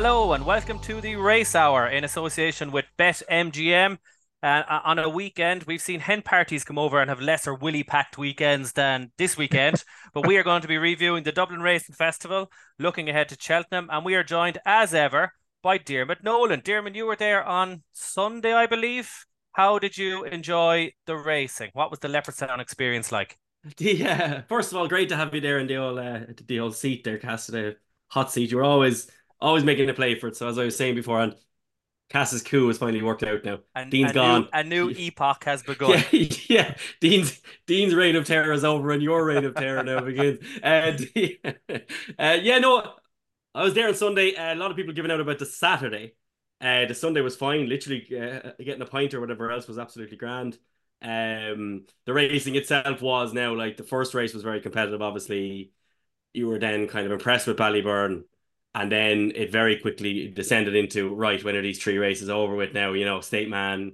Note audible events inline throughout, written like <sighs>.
Hello and welcome to the Race Hour in association with BetMGM. Uh, on a weekend, we've seen hen parties come over and have lesser willy packed weekends than this weekend. <laughs> but we are going to be reviewing the Dublin Racing Festival, looking ahead to Cheltenham, and we are joined as ever by Diarmuid Nolan. Diarmuid, you were there on Sunday, I believe. How did you enjoy the racing? What was the Leopardstown experience like? <laughs> Yeah, first of all, great to have you there in the old uh, the old seat there, Cass, the hot seat. You were always always making a play for it. So as I was saying before, and Cass's coup has finally worked out now. And, Dean's a gone. New, a new <laughs> epoch has begun. Yeah, <laughs> yeah. Dean's Dean's reign of terror is over, and your reign of terror now begins. And <laughs> uh, yeah, no, I was there on Sunday. Uh, a lot of people giving out about the Saturday. Uh, the Sunday was fine. Literally uh, getting a pint or whatever else was absolutely grand. Um, the racing itself was now like the first race was very competitive. Obviously, you were then kind of impressed with Ballyburn, and then it very quickly descended into right when are these three races over with now? You know, State Man,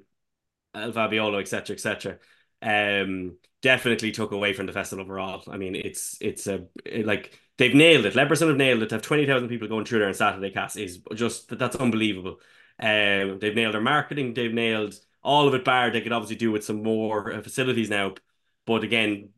El Fabiolo, etc., etc. Um, definitely took away from the festival overall. I mean, it's it's a it, like they've nailed it. Leopardstown have nailed it. To have twenty thousand people going through there on Saturday Cass is just that's unbelievable. Um, they've nailed their marketing. They've nailed all of it. Bar they could obviously do with some more uh, facilities now, but again,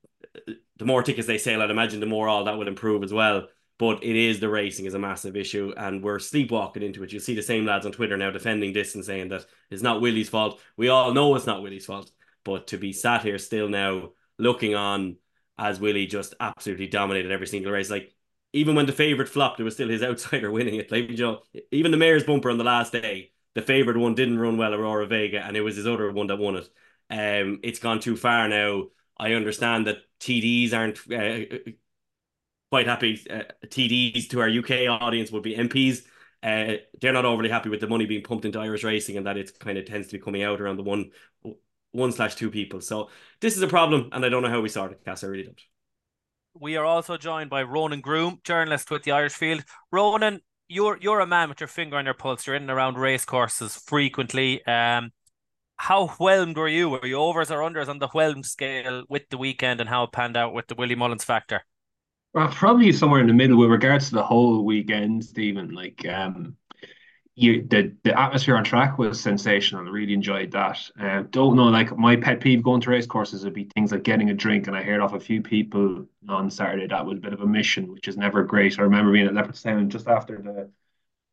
the more tickets they sell, I'd imagine the more all that will improve as well. But it is the racing is a massive issue, and we're sleepwalking into it. You'll see the same lads on Twitter now defending this and saying that it's not Willie's fault. We all know it's not Willie's fault, but to be sat here still now looking on as Willie just absolutely dominated every single race, like even when the favorite flopped, it was still his <laughs> outsider winning it. Like even the mayor's bumper on the last day, the favorite one didn't run well, Aurora Vega, and it was his other one that won it. Um, it's gone too far now. I understand that TDs aren't uh, quite happy. Uh, TDs to our UK audience would be MPs. Uh, they're not overly happy with the money being pumped into Irish racing and that it kind of tends to be coming out around the one one slash two people. So this is a problem, and I don't know how we sort it, Cass. I really don't. We are also joined by Ronan Groome, journalist with the Irish Field. Ronan, you're you're a man with your finger on your pulse. You're in and around race courses frequently. Um, how whelmed were you? Were you overs or unders on the whelm scale with the weekend and how it panned out with the Willie Mullins factor? Well, probably somewhere in the middle with regards to the whole weekend, Stephen. Like, um, you the the atmosphere on track was sensational. I really enjoyed that. Uh, don't know, like my pet peeve going to race courses would be things like getting a drink, and I heard off a few people on Saturday that was a bit of a mission, which is never great. I remember being at Leopardstown just after the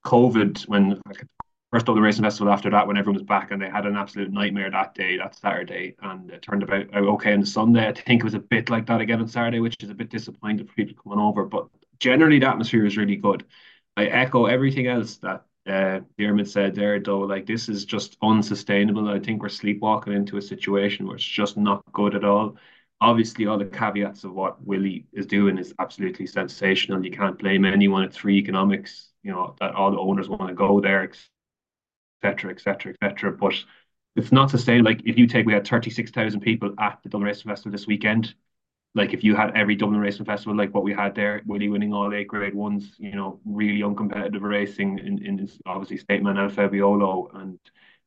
COVID when first the racing festival after that when everyone was back and they had an absolute nightmare that day that saturday and it turned about okay on the sunday. I think it was a bit like that again on saturday which is a bit disappointing for people coming over but generally the atmosphere is really good. I echo everything else that uh Diarmuid said there though like this is just unsustainable. I think we're sleepwalking into a situation where it's just not good at all. Obviously all the caveats of what willie is doing is absolutely sensational. You can't blame anyone it's free economics you know that all the owners want to go there etc., etc., etc. But it's not sustainable. Like if you take, we had thirty six thousand people at the Dublin Racing Festival this weekend. Like if you had every Dublin Racing Festival like what we had there, Willie winning all eight Grade Ones, you know, really uncompetitive racing in, in obviously State Man and Fabiolo and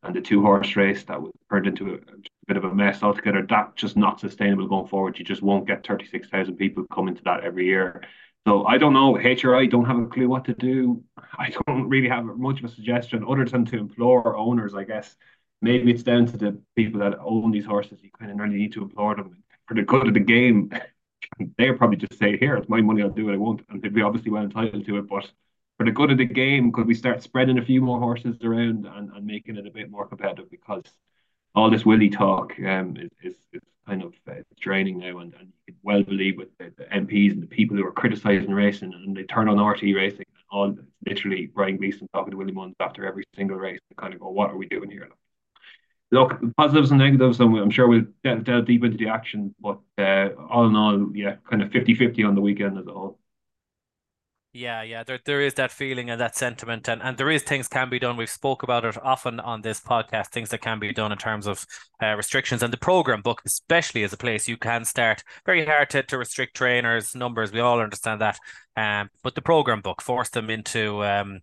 and the two horse race that turned into a, a, bit of a mess altogether. That's just not sustainable going forward. You just won't get thirty six thousand people coming to that every year. So I don't know. HRI don't have a clue what to do. I don't really have much of a suggestion other than to implore owners, I guess. Maybe it's down to the people that own these horses. You kind of really need to implore them for the good of the game. <laughs> They'll probably just say, "Here, it's my money. I'll do what I want," and they'd be obviously well entitled to it. But for the good of the game, could we start spreading a few more horses around and, and making it a bit more competitive? Because all this willy talk um, is, is, kind of uh, draining now, and, and you can well believe with the, the, MPs and the people who are criticising racing, and they turn on RT racing, all literally Brian Gleeson talking to Willie Mullins after every single race to kind of go, what are we doing here? Look, positives and negatives, and I'm sure we'll delve, deep into the action, but uh, all in all, yeah, kind of 50-50 on the weekend as a whole. Yeah, yeah, there there is that feeling and that sentiment, and, and there is things can be done. We've spoke about it often on this podcast. Things that can be done in terms of uh, restrictions, and the program book, especially as a place you can start. Very hard to, to restrict trainers numbers. We all understand that, um, but the program book forced them into um,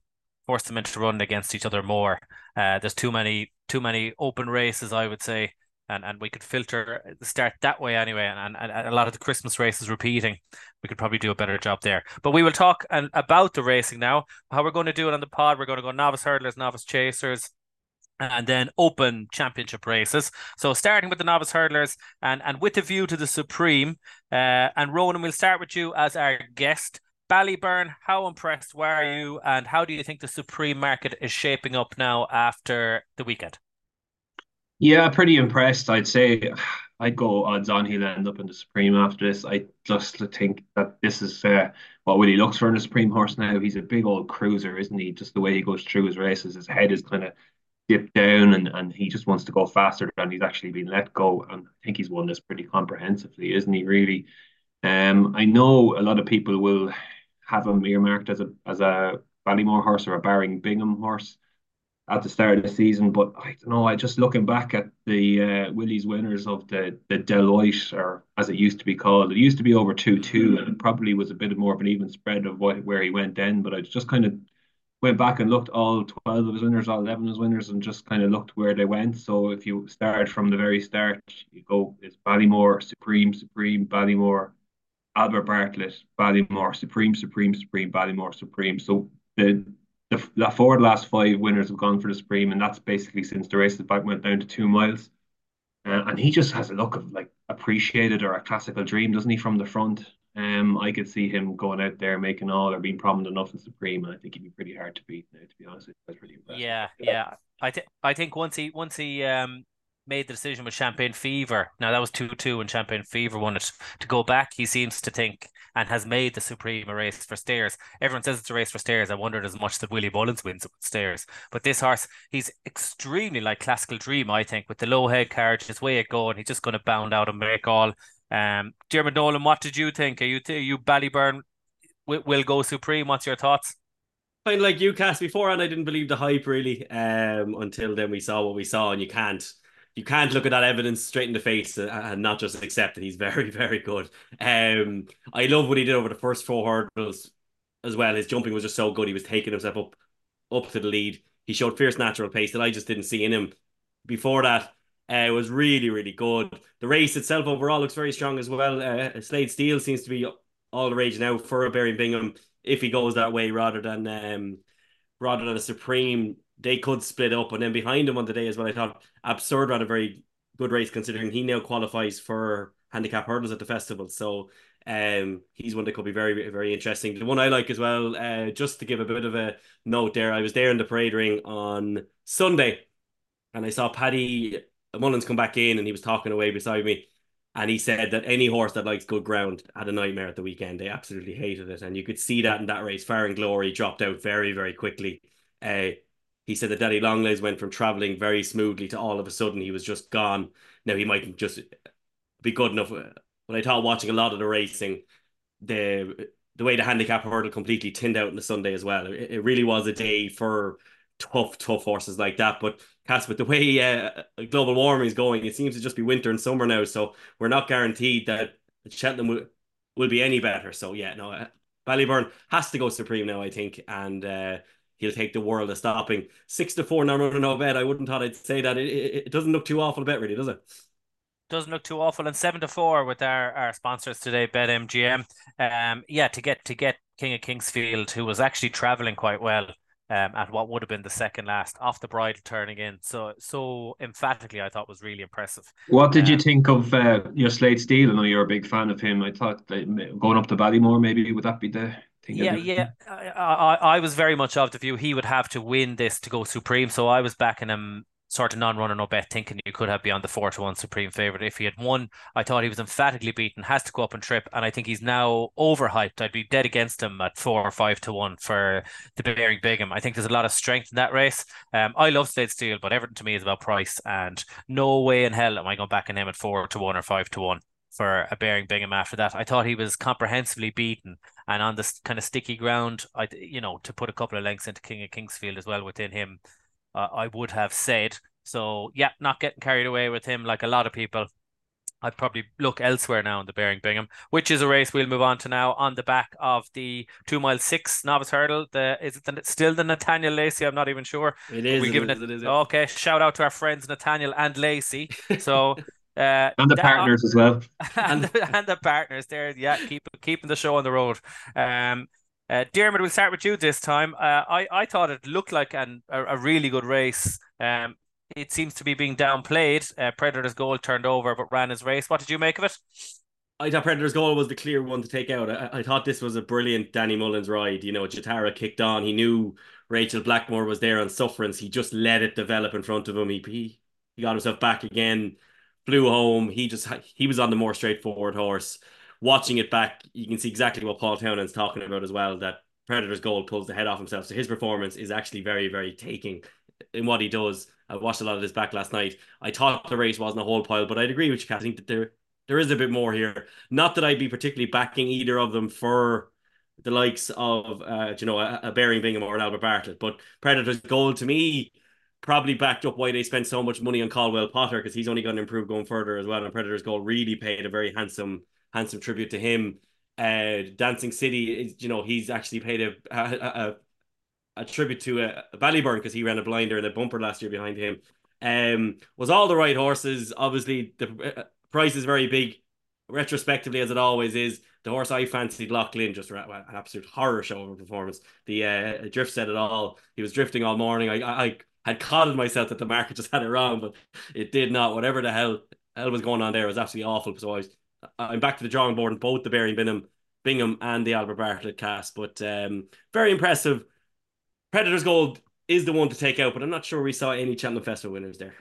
forced them into running against each other more. Uh, there's too many too many open races, I would say, and, and we could filter start that way anyway. And, and, and a lot of the Christmas races repeating, we could probably do a better job there. But we will talk and about the racing now. How we're going to do it on the pod. We're going to go novice hurdlers, novice chasers, and then open championship races. So starting with the novice hurdlers and and with the view to the supreme. Uh, and Ronan, we'll start with you as our guest. Ballyburn, how impressed were you, and how do you think the supreme market is shaping up now after the weekend? Yeah, pretty impressed. I'd say <sighs> I'd go odds on he'll end up in the Supreme after this. I just think that this is uh, what Willie looks for in a Supreme horse now. He's a big old cruiser, isn't he? Just the way he goes through his races, his head is kind of dipped down and, and he just wants to go faster than he's actually been let go. And I think he's won this pretty comprehensively, isn't he, really? Um, I know a lot of people will have him earmarked as a as a Ballymore horse or a Baring Bingham horse at the start of the season. But I don't know. I just looking back at the uh, Willie's winners of the the Deloitte, or as it used to be called, it used to be over two two, and it probably was a bit more of an even spread of what, where he went then. But I just kind of went back and looked all 12 of his winners, all 11 of his winners, and just kind of looked where they went. So if you start from the very start, you go, it's Ballymore, Supreme, Supreme, Ballymore, Albert Bartlett, Ballymore, Supreme, Supreme, Supreme, Ballymore, Supreme. So the the, the four last five winners have gone for the Supreme, and that's basically since the race back went down to two miles. Uh, and he just has a look of like Appreciate It or a Classical Dream, doesn't he, from the front? Um, I could see him going out there making all or being prominent enough in Supreme, and I think he'd be pretty hard to beat now. To be honest, I was pretty impressed. Yeah, yeah. I think I think once he once he um made the decision with Champagne Fever. Now that was two two, and Champagne Fever won it. To go back, he seems to think and has made the Supreme a race for stairs. Everyone says it's a race for stairs. I wondered as much that Willie Mullins wins it with stayers. But this horse, he's extremely like Classical Dream, I think, with the low head carriage, his way it going. He's just going to bound out and make all. Um, Diarmuid Nolan, what did you think? Are you are you Ballyburn will, will go Supreme? What's your thoughts? Kind of like you, Cass. Before, and I didn't believe the hype really. Um, until then we saw what we saw, and you can't you can't look at that evidence straight in the face and not just accept that he's very, <laughs> very good. Um, I love what he did over the first four hurdles as well. His jumping was just so good. He was taking himself up, up to the lead. He showed fierce natural pace that I just didn't see in him. Before that, uh, was really, really good. The race itself overall looks very strong as well. Uh, Slade Steel seems to be all the rage now for a Baring Bingham if he goes that way rather than um, rather than a supreme they could split up. And then behind him on the day as well, I thought Absurde ran a very good race considering he now qualifies for handicap hurdles at the festival. So um, he's one that could be very, very interesting. The one I like as well, uh, just to give a bit of a note there, I was there in the parade ring on Sunday and I saw Paddy Mullins come back in and he was talking away beside me. And he said that any horse that likes good ground had a nightmare at the weekend. They absolutely hated it. And you could see that in that race. Fire and Glory dropped out very, very quickly. Uh, he said that Daddy Longlegs went from traveling very smoothly to all of a sudden he was just gone. Now he might just be good enough. But I thought watching a lot of the racing, the the way the handicap hurdle completely tinned out on the Sunday as well. It, it really was a day for tough, tough horses like that. But with the way uh, global warming is going, it seems to just be winter and summer now. So we're not guaranteed that Cheltenham will, will be any better. So yeah, no, uh, Ballyburn has to go supreme now, I think. And uh, he'll take the world of stopping. Six to four, now running no bet. I wouldn't thought I'd say that. It, it, it doesn't look too awful a bet, really, does it? Doesn't look too awful. And seven to four with our, our sponsors today, BetMGM. Um, yeah, to get to get King of Kingsfield, who was actually traveling quite well. Um, at what would have been the second last off the bridle turning in. So so emphatically, I thought was really impressive. What did um, you think of uh, your Slade Steel? I know you're a big fan of him. I thought going up to Ballymore, maybe would that be the yeah, yeah. I, I, I was very much of the view he would have to win this to go supreme. So I was backing him sort of non-runner no bet, thinking you could have beyond the four to one supreme favorite if he had won. I thought he was emphatically beaten, has to go up and trip, and I think he's now overhyped. I'd be dead against him at four or five to one for the Baring Bingham. I think there's a lot of strength in that race. Um, I love Slade Steel, but everything to me is about price, and no way in hell am I going back in him at four to one or five to one for a Baring Bingham after that. I thought he was comprehensively beaten and on this kind of sticky ground. I you know to put a couple of lengths into King of Kingsfield as well within him. Uh, I would have said so. Yeah, not getting carried away with him like a lot of people. I'd probably look elsewhere now in the Baring Bingham, which is a race we'll move on to now on the back of the two mile six novice hurdle. The is it the, still the Nathaniel Lacy? I'm not even sure. It is. we giving it, it, it is. Okay, shout out to our friends Nathaniel and Lacy. So <laughs> uh, and the that- partners as well. <laughs> and, the, and the partners there, yeah, keep keeping the show on the road. Um, uh, Diarmuid, we'll start with you this time. Uh, I I thought it looked like an a, a really good race. Um, it seems to be being downplayed. Uh, Predators Gold turned over, but ran his race. What did you make of it? I thought Predators Gold was the clear one to take out. I, I thought this was a brilliant Danny Mullins ride. You know, Jetara kicked on. He knew Rachael Blackmore was there on sufferance. He just let it develop in front of him. He he, he got himself back again, flew home. He just he was on the more straightforward horse. Watching it back, you can see exactly what Paul Townend's talking about as well. That Predators Gold pulls the head off himself. So his performance is actually very, very taking in what he does. I watched a lot of this back last night. I thought the race wasn't a whole pile, but I'd agree with you, Kat. I think that there there is a bit more here. Not that I'd be particularly backing either of them for the likes of uh, you know a, a Bingham or an Albert Bartlett, but Predators Gold to me probably backed up why they spent so much money on Caldwell Potter because he's only going to improve going further as well. And Predators Gold really paid a very handsome handsome tribute to him. Uh, Dancing City you know he's actually paid a a, a, a tribute to uh, Ballyburn because he ran a blinder and a bumper last year behind him. Um, was all the right horses. Obviously, the uh, price is very big, retrospectively as it always is. The horse I fancied, Lachlan, just an absolute horror show of a performance. The uh, drift said it all. He was drifting all morning. I, I had coddled myself that the market just had it wrong, but it did not. Whatever the hell hell was going on there was absolutely awful. So I was, I'm back to the drawing board in both the Baring Bingham, Bingham and the Albert Bartlett Cass. But um, very impressive. Predator's Gold is the one to take out, but I'm not sure we saw any Cheltenham Festival winners there.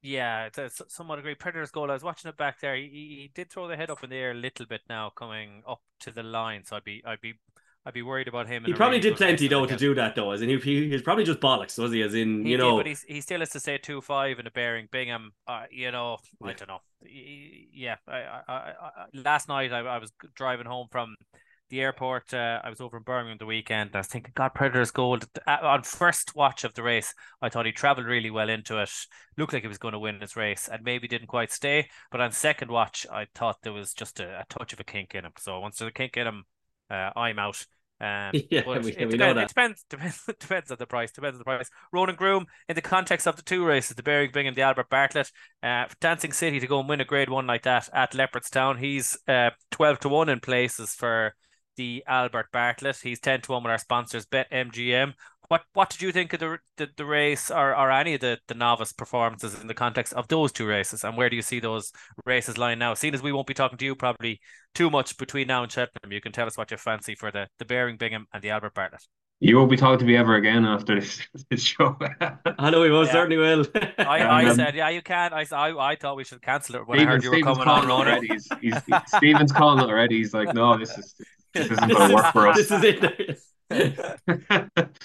Yeah, it's somewhat agree. Predators Gold. I was watching it back there. He, he did throw the head up in the air a little bit now, coming up to the line. So I'd be, I'd be, I'd be worried about him. He probably did plenty though to do that though, as in he, he, he was probably just bollocks, was he? As in He you did, know, but he's, he still has to say two five in a Baring Bingham. Uh, you know, I don't know. Yeah, I, I, I, last night I, I was driving home from the airport. Uh, I was over in Birmingham the weekend. I was thinking, God, Predators gold. Uh, On first watch of the race, I thought he travelled really well into it. Looked like he was going to win this race, and maybe didn't quite stay. But on second watch, I thought there was just a, a touch of a kink in him. So once there's a kink in him, uh, I'm out. Um, <laughs> Yeah, we- it, we depends, it depends, depends, <laughs> depends on the price. Depends on the price. Ronan Groome, in the context of the two races, the Baring Bingham, the Albert Bartlett, uh, Dancing City to go and win a Grade One like that at Leopardstown. He's uh, twelve to one in places for the Albert Bartlett. He's ten to one with our sponsors, Bet MGM. What what did you think of the the, the race or, or any of the, the novice performances in the context of those two races? And where do you see those races lying now? Seeing as we won't be talking to you probably too much between now and Cheltenham, you can tell us what you fancy for the, the Baring Bingham and the Albert Bartlett. You won't be talking to me ever again after this, this show. <laughs> I know he most Yeah. certainly will. I, I Um, said, yeah, you can. I, I, I thought we should cancel it when I heard you were coming on, calling Ronan. already. He's, he's, he's- Stephen's calling already. He's like, no, this is this isn't going <laughs> to work for us. <laughs> this is it.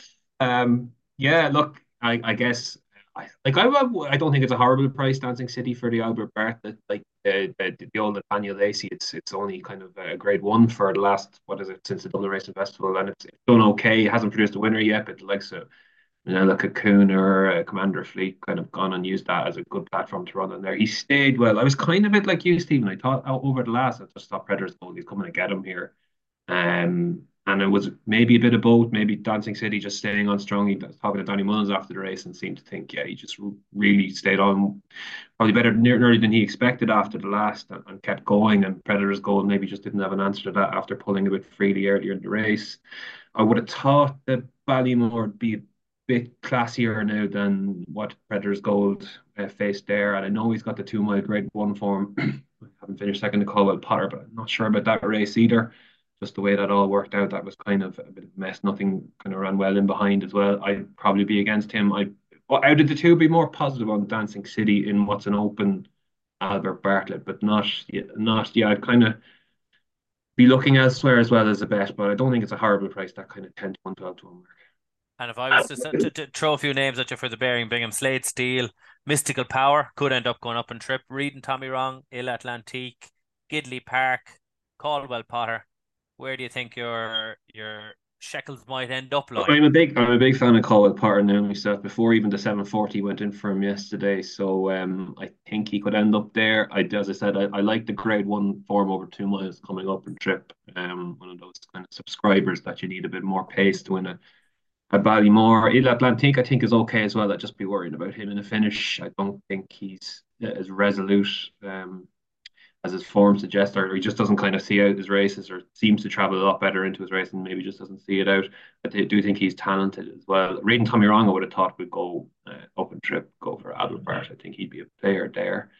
Um, yeah, look, I, I guess I like I I don't think it's a horrible price, Dancing City for the Albert Bartlett. Like the the, the old Nathaniel Lacy, it's it's only kind of a grade one for the last what is it since the Dublin Racing Festival, and it's, it's done okay. It hasn't produced a winner yet, but like so. You know, like a Coon or a Commander Fleet kind of gone and used that as a good platform to run on there. He stayed well. I was kind of a bit like you, Stephen. I thought out over the last, I just thought Predators Gold, he's coming to get him here. Um, and it was maybe a bit of both. Maybe Dancing City just staying on strong. He was talking to Danny Mullins after the race and seemed to think, yeah, he just really stayed on, probably better near, nearly than he expected after the last, and, and kept going. And Predators Gold maybe just didn't have an answer to that after pulling a bit freely earlier in the race. I would have thought that Ballymore would be a bit classier now than what Predators Gold uh, faced there. And I know he's got the two mile grade one form. <clears throat> I haven't finished second to Caldwell Potter, but I'm not sure about that race either. Just the way that all worked out, that was kind of a bit of a mess. Nothing kind of ran well in behind as well. I'd probably be against him. I well, out of the two, be more positive on Dancing City in what's an open Albert Bartlett, but not not yeah. I'd kind of be looking elsewhere as well as a bet, but I don't think it's a horrible price. That kind of 10 to 1, 12 to 1 mark. And if I was to, to, to throw a few names at you for the Baring Bingham, Slade Steel, Mystical Power could end up going up and trip. Readin Tommy Wrong, Il Atlantique, Gidley Park, Caldwell Potter. Where do you think your your shekels might end up like. I'm a big I'm a big fan of Colin Potter now myself. Before even the 740 went in for him yesterday, so um, I think he could end up there. I as I said, I, I like the grade one form over two miles coming up and trip. Um, one of those kind of subscribers that you need a bit more pace to win a a Ballymore. Il Atlantique, I think, is okay as well. I'd just be worried about him in the finish. I don't think he's as resolute. Um, as his form suggests, or he just doesn't kind of see out his races, or seems to travel a lot better into his race, and maybe just doesn't see it out. But I do think he's talented as well. Readin Tommy Wrong, I would have thought would go uh, up and trip, go for Adalbert. I think he'd be a player there.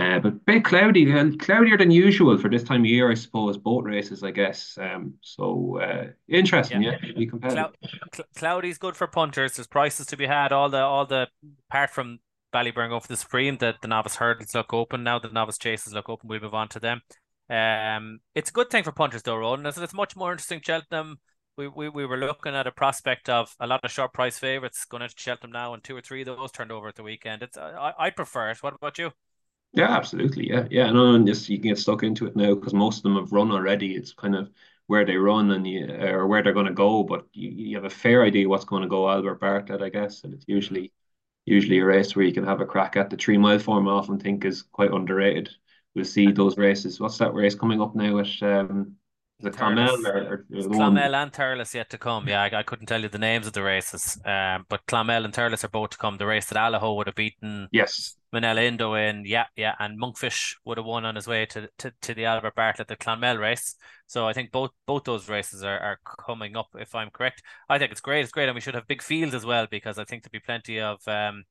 Uh, but a bit cloudy, cloudier than usual for this time of year, I suppose. Boat races, I guess. Um, so uh, interesting, yeah. yeah. Be competitive. Clou- cloudy's good for punters. There's prices to be had. All the all the apart from Ballyburn go for the Supreme. The, the novice hurdles look open now. The novice chases look open. We'll move on to them. Um, it's a good thing for punters though, Ronan. It's, it's much more interesting. Cheltenham. We, we, we were looking at a prospect of a lot of short price favourites going into Cheltenham now, and two or three of those turned over at the weekend. It's I I prefer it. What about you? Yeah, absolutely. Yeah, yeah. No, and just you can get stuck into it now because most of them have run already. It's kind of where they run and you or where they're going to go, but you, you have a fair idea what's going to go. Albert Bartlett, I guess, and it's usually usually a race where you can have a crack at the three mile form. I often think is quite underrated. We'll see those races. What's that race coming up now at um, the Clonmel or, or and Thurles yet to come. Yeah, I, I, couldn't tell you the names of the races. Um, but Clonmel and Thurles are both to come. The race that Allaho would have beaten. Yes. Minella Indo in, yeah, yeah, and Monkfish would have won on his way to, to, to the Albert Bartlett, the Clonmel race. So I think both both those races are, are coming up, if I'm correct. I think it's great, it's great, and we should have big fields as well because I think there'll be plenty of um,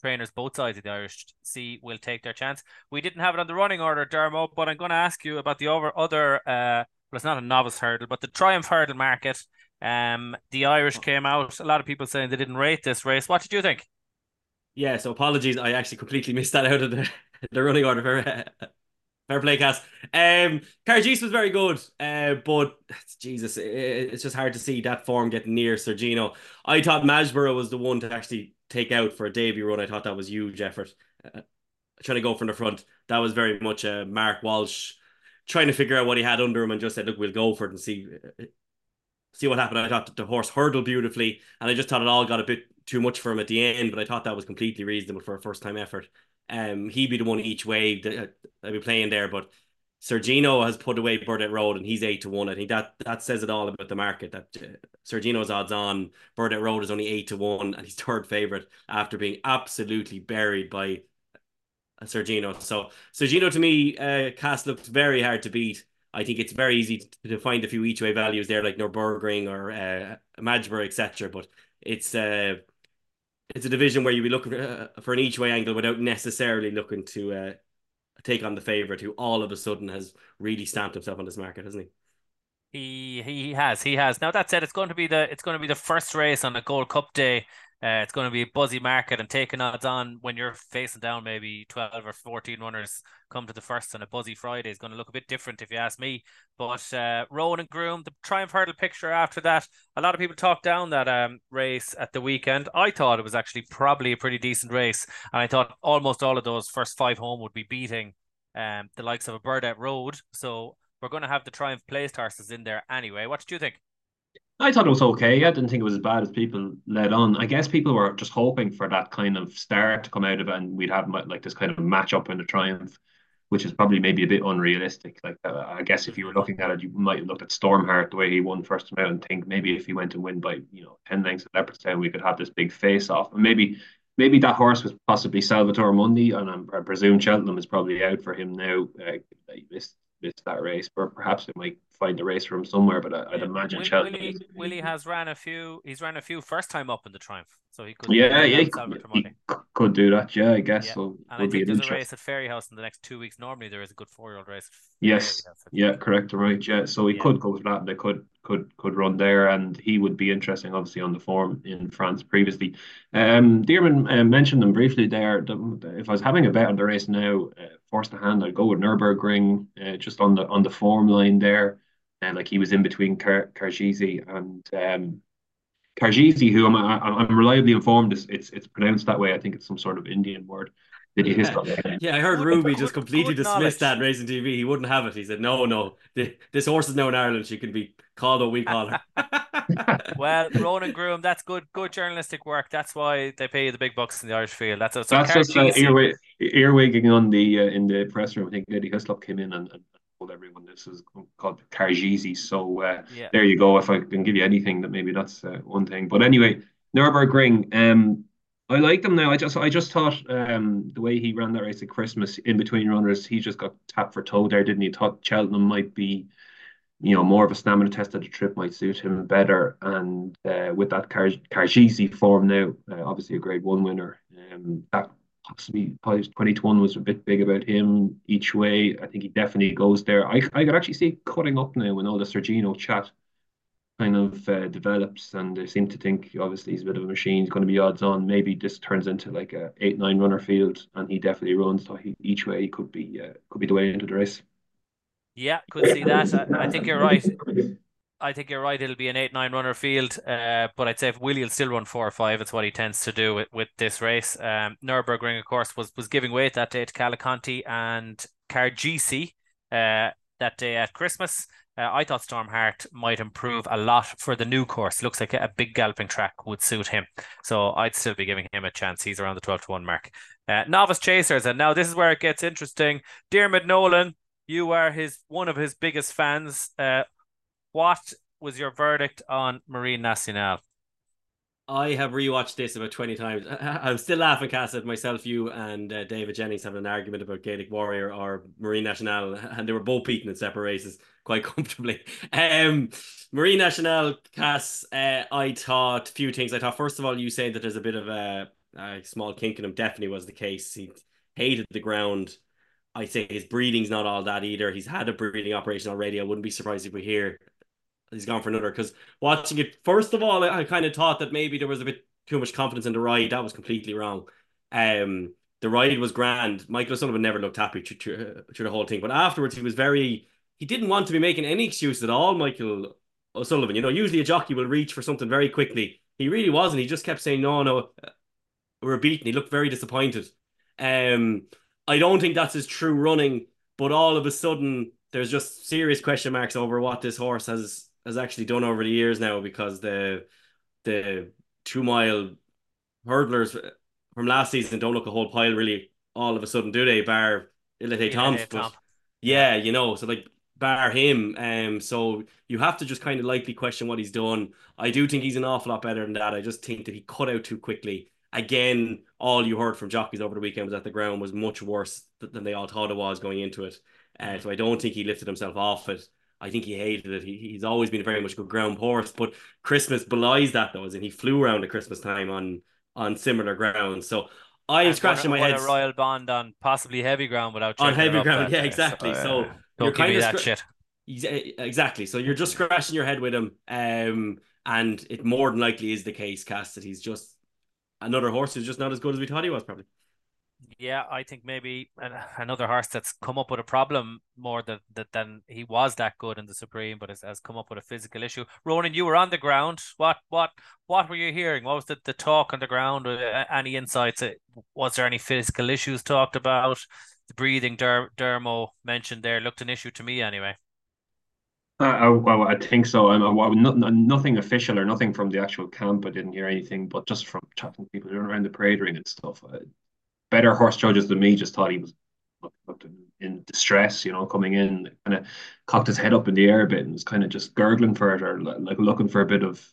trainers both sides of the Irish Sea will take their chance. We didn't have it on the running order, Dermo, but I'm going to ask you about the over other. Uh, well, it's not a novice hurdle, but the Triumph hurdle market. Um, the Irish came out. A lot of people saying they didn't rate this race. What did you think? Yeah, so apologies. I actually completely missed that out of the, <laughs> the running order for <laughs> fair play, Cass. Um, Cargis was very good, uh, but <sighs> Jesus, it, it's just hard to see that form getting near Sir Gino. I thought Majborough was the one to actually take out for a debut run. I thought that was huge effort. Uh, trying to go from the front. That was very much a uh, Mark Walsh trying to figure out what he had under him and just said, look, we'll go for it and see uh, see what happened. I thought the horse hurdled beautifully, and I just thought it all got a bit too much for him at the end, but I thought that was completely reasonable for a first time effort. Um, he'd be the one each way that I'd be playing there, but Sir Gino has put away Burdett Road and he's eight to one. I think that that says it all about the market. That uh, Sir Gino's odds on Burdett Road is only eight to one, and he's <laughs> third favorite after being absolutely buried by uh, Sir Gino. So Sir Gino to me, uh, Cass looks very hard to beat. I think it's very easy to, to find a few each way values there, like Nurburgring or uh, etc. But it's uh, it's a division where you be looking for, uh, for an each way angle without necessarily looking to uh, take on the favorite, who all of a sudden has really stamped himself on this market, hasn't he? He he has he has. Now that said, it's going to be the it's going to be the first race on a Gold Cup day uh, it's going to be a buzzy market and taking odds on when you're facing down maybe 12 or 14 runners come to the first and a buzzy Friday is going to look a bit different if you ask me. But uh, Rowan and Groome, the Triumph Hurdle picture after that, a lot of people talked down that um, race at the weekend. I thought it was actually probably a pretty decent race. And I thought almost all of those first five home would be beating um, the likes of a Burdett Road. So we're going to have the Triumph placed horses in there anyway. What did you think? I thought it was okay. I didn't think it was as bad as people led on. I guess people were just hoping for that kind of start to come out of it, and we'd have like this kind of match up in the triumph, which is probably maybe a bit unrealistic. Like uh, I guess if you were looking at it, you might have looked at Stormheart the way he won first time out and think maybe if he went and win by you know ten lengths at Leopardstown, we could have this big face off, and maybe maybe that horse was possibly Salvator Mundi, and I'm, i presume Cheltenham is probably out for him now. Uh, missed that race, but perhaps it might find a race for him somewhere. But I, would imagine Will, Cheltenham. Willie, Willie has ran a few. He's ran a few first time up in the Triumph, so he could. Yeah, yeah, he could, he could, do that. Yeah, I guess yeah. so. And I think there's a race at Fairyhouse in the next two weeks. Normally, there is a good four year old race. Yes, yeah, correct, right. Yeah, so he yeah. could go for that. And they could could could run there, and he would be interesting, obviously, on the form in France previously. Um, Diarmuid uh, mentioned them briefly there. If I was having a bet on the race now, uh, forced the hand, I'd go with Nurburgring, uh, just on the on the form line there and like he was in between Kar- Karjizi and um, Karjizi, who I'm, I'm reliably informed is it's it's pronounced that way. I think it's some sort of Indian word. Did you yeah. yeah, I heard Ruby just completely dismiss that racing TV. He wouldn't have it. He said, "No, no, this horse is now in Ireland. She can be called what we call her. well, <laughs> Ronan Groome, that's good, good journalistic work. That's why they pay you the big bucks in the Irish field. That's, so that's just uh, earwig, earwigging on the uh, in the press room. I think Eddie Hislop came in and, and told everyone this is called Cargisi. So uh, yeah. there you go. If I can give you anything, that maybe that's uh, one thing. But anyway, Nurburgring. Um, I like them now. I just I just thought um, the way he ran that race at Christmas in between runners, he just got tapped for toe there, didn't he? Thought Cheltenham might be, you know, more of a stamina test of the trip might suit him better. And uh, with that Cargisi form now, uh, obviously a Grade One winner, um, that possibly probably 2021 was a bit big about him each way. I think he definitely goes there. I I could actually see cutting up now when all the Sir Gino chat kind of uh, develops and they seem to think obviously he's a bit of a machine he's going to be odds on maybe this turns into like a eight nine runner field and he definitely runs so he, each way he could be uh, could be the way into the race yeah could see that I, I, think you're right I think you're right it'll be an eight nine runner field uh, but I'd say if Willie will still run four or five it's what he tends to do with, with this race um, Nürburgring of course was was giving weight that day to Cavalcanti and Cargisi uh, that day at Christmas uh, I thought Stormheart might improve a lot for the new course. Looks like a big galloping track would suit him. So I'd still be giving him a chance. He's around the 12 to 1 mark. Uh, novice chasers. And now this is where it gets interesting. Diarmuid Nolan, you are his one of his biggest fans. Uh, what was your verdict on Marine Nationale? I have rewatched this about 20 times. <laughs> I'm still laughing, Cass, at myself, you, and uh, David Jennings having an argument about Gaelic Warrior or Marine Nationale, <laughs> and they were both beaten in separate races quite <laughs> comfortably. Um, Marine Nationale, Cass, uh, I thought a few things. I thought, first of all, you saying that there's a bit of a, a small kink in him definitely was the case. He hated the ground. I say his breathing's not all that either. He's had a breathing operation already. I wouldn't be surprised if we hear he's gone for another. Because watching it, first of all, I, I kind of thought that maybe there was a bit too much confidence in the ride. That was completely wrong. Um, the ride was grand. Michael O'Sullivan never looked happy through, through, through the whole thing, but afterwards he was very. He didn't want to be making any excuses at all. Michael O'Sullivan, you know, usually a jockey will reach for something very quickly. He really wasn't. He just kept saying, "No, no, we're beaten." He looked very disappointed. Um, I don't think that's his true running, but all of a sudden there's just serious question marks over what this horse has has actually done over the years now because the the two mile hurdlers from last season don't look a whole pile really all of a sudden, do they? Bar Il Etait Temps. But yeah, you know, so like bar him. Um, so you have to just kind of likely question what he's done. I do think he's an awful lot better than that. I just think that he cut out too quickly. Again, all you heard from jockeys over the weekend was that the ground was much worse than they all thought it was going into it. Uh, so I don't think he lifted himself off it. I think he hated it. He, he's always been a very much good ground horse, but Christmas belies that though, and he flew around at Christmas time on on similar ground. So I am scratching my head. a royal bond on possibly heavy ground without on heavy ground. Yeah, exactly. So, so uh, you're kind of that shit. Exactly. So you're just scratching your head with him, um, and it more than likely is the case, Cass, that he's just another horse who's just not as good as we thought he was, probably. Yeah, I think maybe another horse that's come up with a problem more than that than he was that good in the Supreme, but has, has come up with a physical issue. Ronan, you were on the ground. What what what were you hearing? What was the, the talk on the ground? Uh, any insights? Uh, was there any physical issues talked about? The breathing, Der- Dermo mentioned there looked an issue to me anyway. Uh, well, I think so. I'm, I'm not, nothing official or nothing from the actual camp. I didn't hear anything, but just from chatting to people around the parade ring and stuff better horse judges than me just thought he was in distress, you know, coming in, kind of cocked his head up in the air a bit and was kind of just gurgling for it or like looking for a bit of,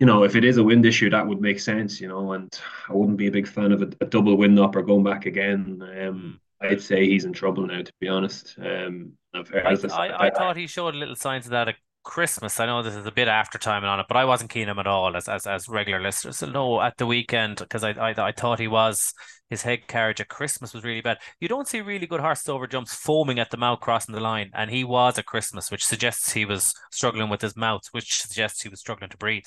you know, if it is a wind issue, that would make sense, you know, and I wouldn't be a big fan of a, a double wind up or going back again. Um, I'd say he's in trouble now, to be honest. Um, I, I, I, thought he showed little signs of that at Christmas. I know this is a bit after time on it, but I wasn't keen on him at all as as, as regular listeners. So no, at the weekend because I, I I thought he was his head carriage at Christmas was really bad. You don't see really good horse over jumps foaming at the mouth crossing the line, and he was at Christmas, which suggests he was struggling with his mouth, which suggests he was struggling to breathe.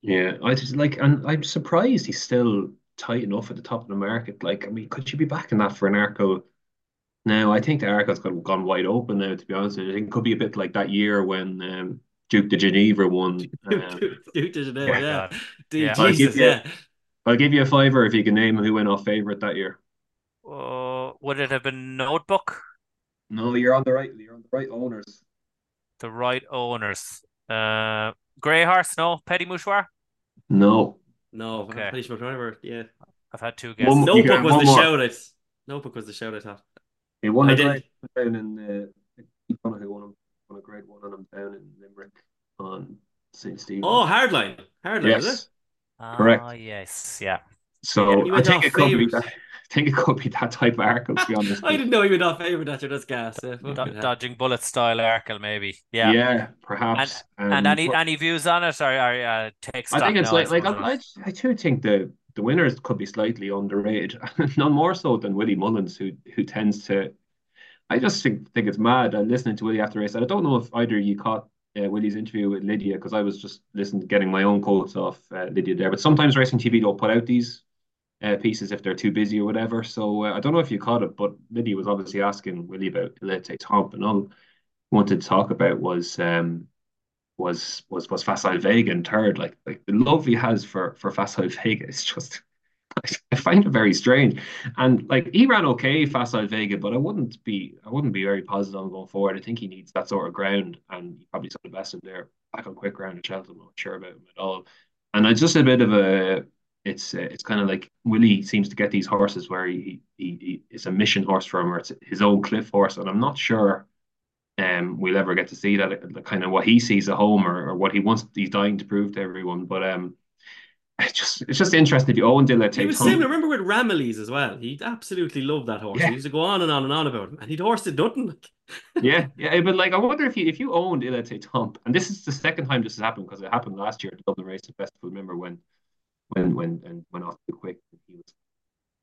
Yeah, I just like, and I'm surprised he's still tight enough at the top of the market. Like, I mean, could you be backing that for an Arkle now, I think the Arkle's gone, gone wide open now, to be honest. I think it could be a bit like that year when um, Duc des Genievres won. <laughs> Um, Duc des Genievres, yeah. yeah. yeah. Jesus, I'll yeah. You, I'll give you a fiver if you can name who went off favourite that year. Uh, would it have been Notebook? No, you're on the right. You're on the right owners. The right owners. Uh, Grey Horse, no. Petit Mouchoir? No. No, Okay. Petit Mouchoir, yeah. I've had two One guesses. more- You Notebook was the more. shout I Notebook was the shout I thought. He won I a did. down in uh, who won, him, won a grade one on him down in Limerick on St. Stephen's. Oh, Hardline. Hardline, is it? yes. Ah, correct. yes, yeah. So He I think off it could be that. <laughs> I think it could be that type of Arkle. To be honest, I didn't know he went not favourite that year. That's gas. Yeah, Do- dodging bullet style Arkle, maybe. Yeah. yeah, perhaps. And Um, any but any views on it, or, or uh, take I think it's now, like like? I, I I do think the the winners could be slightly underrated, <laughs> none more so than Willie Mullins, who who tends to. I just think think it's mad. I'm listening to Willie after the race, and I don't know if either you caught uh, Willie's interview with Lydia because I was just listening, getting my own quotes off uh, Lydia there. But sometimes racing TV don't put out these uh, pieces if they're too busy or whatever. So uh, I don't know if you caught it, but Lydia was obviously asking Willie about Il Etait Temps, and all wanted to talk about was um was was was Facile Vega in third. Like like the love he has for for Facile <laughs> Vega is just I find it very strange. And like he ran okay, Facile Vega, but I wouldn't be I wouldn't be very positive on going forward. I think he needs that sort of ground, and he probably saw the best in there back on quick ground at Cheltenham. I'm not sure about him at all. And it's just a bit of a it's uh, it's kind of like Willie seems to get these horses where he he, he it's a mission horse for him or it's his own cliff horse, and I'm not sure um we'll ever get to see that the kind of what he sees at home or, or what he wants he's dying to prove to everyone. But um <laughs> it's just it's just interesting if you own Dilla He was similar. Remember with Ramillies as well. He absolutely loved that horse. Yeah. He used to go on and on and on about him, and he'd horse it nothing. <laughs> Yeah, yeah, but like I wonder if you if you owned Il Etait Temps, and this is the second time this has happened because it happened last year at the Dublin Racing Festival. Remember when when when and went off too quick he was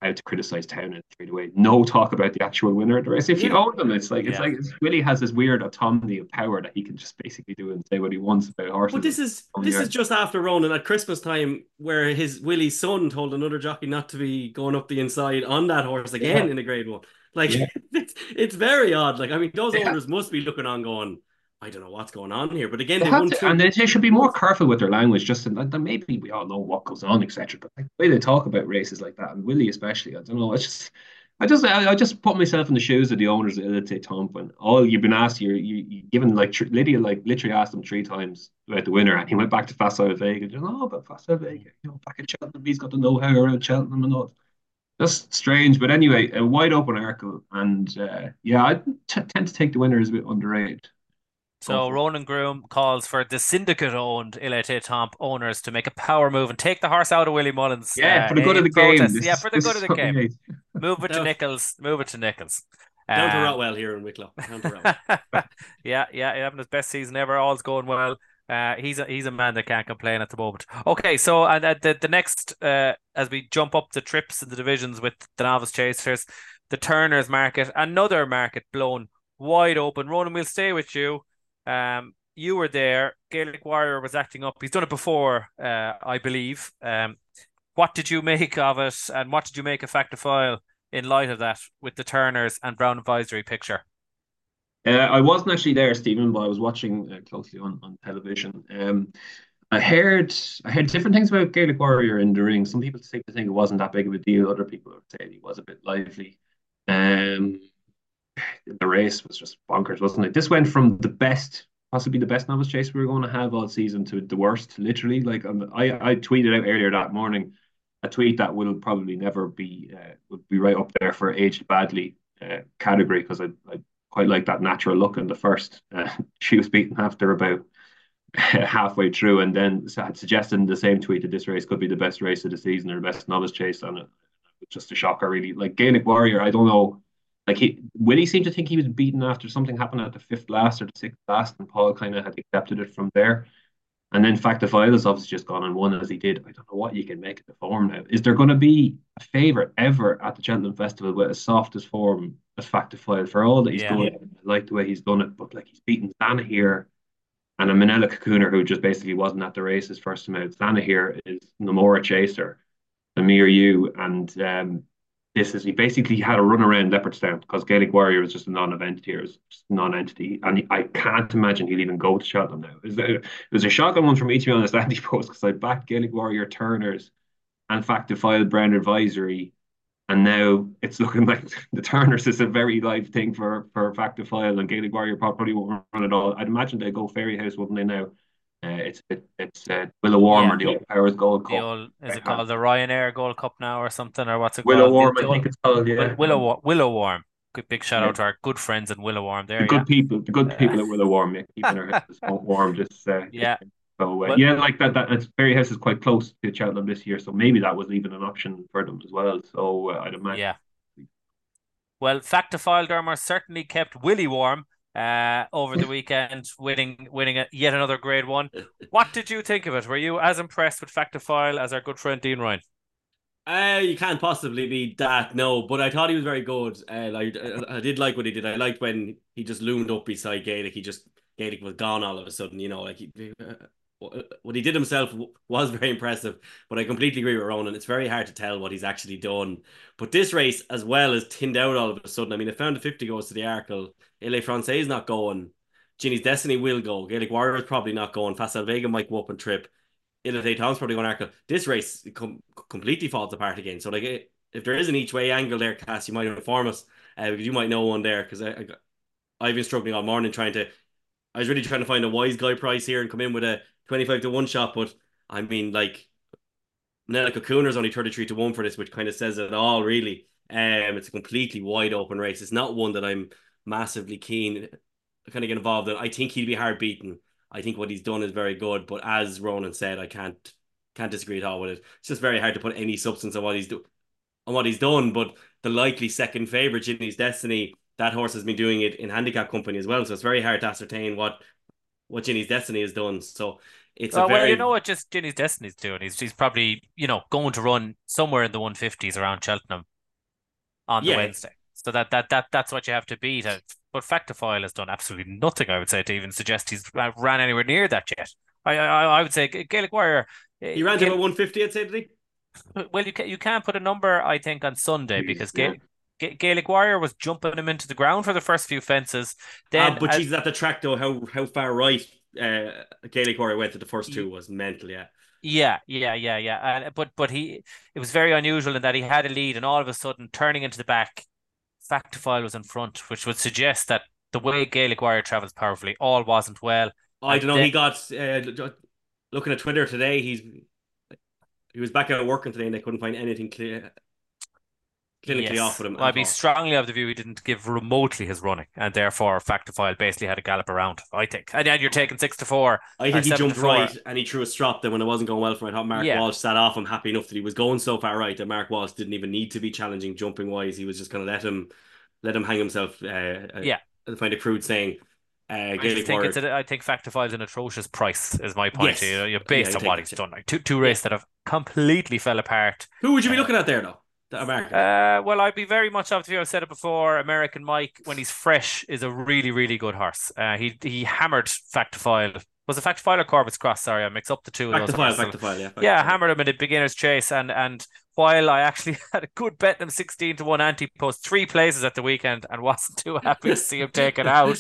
out to criticize Townend straight away. No talk about the actual winner of the race. If you own them, it's like it's Yeah. like it's, Willie has this weird autonomy of power that he can just basically do and say what he wants about horses. But this is this is just after Ronan at Christmas time, where his Willie's son told another jockey not to be going up the inside on that horse again Yeah. in a Grade One. Like Yeah. <laughs> it's it's very odd. Like I mean, those owners must be looking on, going, I don't know what's going on here. But again, They they, to, and they, they should be more careful with their language. Just in, like, maybe we all know what goes on, etc. But like, the way they talk about races like that, and Willie especially, I don't know. It's just, I just, I, I just put myself in the shoes of the owners of Il Etait Temps, and all you've been asked, you're you, you given like tr- Lydia, like literally asked him three times about the winner, and he went back to Facile Vega. Just, oh, but Facile Vega, you know, back at Cheltenham, he's got the know-how around Cheltenham and all. Just strange, but anyway, a wide open Arkle, and uh, yeah, I t- tend to take the winner as a bit underrated. So Awful. Ronan Groome calls for the syndicate-owned Il Etait Temps owners to make a power move and take the horse out of Willie Mullins. Yeah, uh, for the good of in the game. This Yeah, is- for the this good of the what game. need. Move it to Down- Nichols. Move it to Nichols. down to Rotwell here in Wicklow. Down to Rotwell. <laughs> yeah, yeah, having his best season ever. All's going well. Uh, he's a he's a man that can't complain at the moment. Okay, so and uh, the the next uh, as we jump up the trips in the divisions with the novice chasers, the Turners market, another market blown wide open. Ronan, we'll stay with you. Um, you were there. Gaelic Warrior was acting up. He's done it before, uh, I believe. Um, what did you make of it, and what did you make of File in light of that with the Turners and Brown Advisory picture? Uh, I wasn't actually there, Stephen, but I was watching uh, closely on, on television. Um, I heard I heard different things about Gaelic Warrior in the ring. Some people seem to think it wasn't that big of a deal. Other people would say he was a bit lively. Um, the race was just bonkers, wasn't it? This went from the best, possibly the best novice chase we were going to have all season to the worst, literally. Like um, I, I tweeted out earlier that morning a tweet that will probably never be uh, would be right up there for aged badly uh, category because I, I quite like that natural look in the first. Uh, <laughs> she was beaten after about <laughs> halfway through, and then had suggested the same tweet that this race could be the best race of the season or the best novice chase, and it was just a shocker, really. Like Gaelic Warrior, I don't know. Like he, Willie seemed to think he was beaten after something happened at the fifth last or the sixth last, and Paul kind of had accepted it from there. And then Fact To File has obviously just gone and won as he did. I don't know what you can make of the form now. Is there going to be a favourite ever at the Cheltenham Festival with as soft as form as Fact To File for all that he's Yeah. done? I like the way he's done it, but like he's beaten Dana here and a Minella Cocooner who just basically wasn't at the race his first time out. Dana here is Namora Chaser, Amir you, and um, this is he basically had a run around Leopardstown because Gaelic Warrior was just a non-event here, it was just non-entity, and I can't imagine he'll even go to Cheltenham now. Is there, there's a shotgun one from each of you on this Andy post because I backed Gaelic Warrior Turners and Fact to File Brown Advisory, and now it's looking <laughs> like the Turners is a very live thing for for Fact to File and Gaelic Warrior probably won't run at all. I'd imagine they go Fairy House, wouldn't they now? Uh, it's it, it's uh, Willowwarm Yeah. or the Old Powers Gold Cup. old, is it called the Ryanair Gold Cup now or something, or what's it Willow called? Willow Warm, I think it's called. Yeah, Willow Willowwarm. Good big shout Yeah. out to our good friends in Willowwarm there. the yeah. good people, the good people at Willow <laughs> Warm, yeah, keeping our houses warm. Just uh, Yeah. So uh, Well- yeah, like that. That it's Fairyhouse is quite close to Cheltenham this year, so maybe that was even an option for them as well. So uh, I'd imagine. Yeah. Well, fact Factifile Dermer certainly kept Willie warm uh, over the weekend, winning winning a, yet another grade one. What did you think of it? Were you as impressed with Fact To File as our good friend Dean Ryan? Uh, you can't possibly be that, no. But I thought he was very good. Uh, I, I did like what he did. I liked when he just loomed up beside Gaelic. He just Gaelic was gone all of a sudden. You know, like he, uh, what he did himself was <laughs> very impressive. But I completely agree with Ronan. It's very hard to tell what he's actually done. But this race as well has tinned out all of a sudden. I mean, I found the fifty goes to the Arkle. Ile Francais is not going. Ginny's Destiny will go. Gaelic Warrior is probably not going. Facile Vega might go up and trip. Il Etait Temps's probably going Arkle. This race com- completely falls apart again. So like, if there is an each way angle there, Cass, you might inform us uh, you might know one there. Because I, I, I've been struggling all morning trying to. I was really trying to find a wise guy price here and come in with a twenty-five to one shot, but I mean like. Minella Cocooner's only 33 to 1 for this, which kind of says it all, really. Um, it's a completely wide open race. It's not one that I'm massively keen kind of get involved in. I think he'll be hard beaten. I think what he's done is very good, but as Ronan said, I can't can't disagree at all with it. It's just very hard to put any substance on what he's do on what he's done. But the likely second favorite, Ginny's Destiny, that horse has been doing it in handicap company as well. So it's very hard to ascertain what what Ginny's Destiny has done. So it's a very well, you know what just Ginny's Destiny's doing? He's he's probably, you know, going to run somewhere in the 150s around Cheltenham on the Wednesday. So that that that that's what you have to beat. But Fact To File has done absolutely nothing, I would say, to even suggest he's ran anywhere near that yet. I I, I would say Gaelic Warrior. uh, he ran to about 150, I'd say, did he? well, you can you can't put a number, I think, on Sunday because yeah. Gaelic, Ga- Gaelic Warrior was jumping him into the ground for the first few fences. Then, Ah, but Jesus, at the track though, how how far right uh, Gaelic Warrior went to the first two was mental, yeah. Yeah, yeah, yeah, yeah. And but but he it was very unusual in that he had a lead and all of a sudden turning into the back, Fact To File was in front, which would suggest that the way Gaelic Warrior travels powerfully, all wasn't well. I don't know. then- He got uh, looking at Twitter today. He's he was back out working today, and they couldn't find anything clear, clinically Yes. off with him. I'd be all. strongly of the view he didn't give remotely his running, and therefore Fact To File basically had a gallop around. I think, and then you're taking six to four. I think he jumped right and he threw a strop. Then when it wasn't going well for him, I thought Mark Yeah. Walsh sat off him, happy enough that he was going so far right that Mark Walsh didn't even need to be challenging jumping wise. He was just going to let him let him hang himself. Uh, Yeah. I find a crude saying. Uh, I think it's a, I think Fact To File's an atrocious price, is my point. Yes. You know, you're Yeah, based I on what he's done. Like two two races that have completely fell apart. Who would you be uh, looking at there though? The American. Uh, well, I'd be very much of the view. I've said it before. American Mike, when he's fresh, is a really, really good horse. Uh, he he hammered Fact To File. Was it Fact To File or Corbett's Cross? Sorry, I mix up the two back of those. file, horses. back to file. Yeah. back yeah, hammered him in the beginner's chase, and and while I actually <laughs> had a good bet him sixteen to one anti post three places at the weekend and wasn't too happy to see him <laughs> taken out.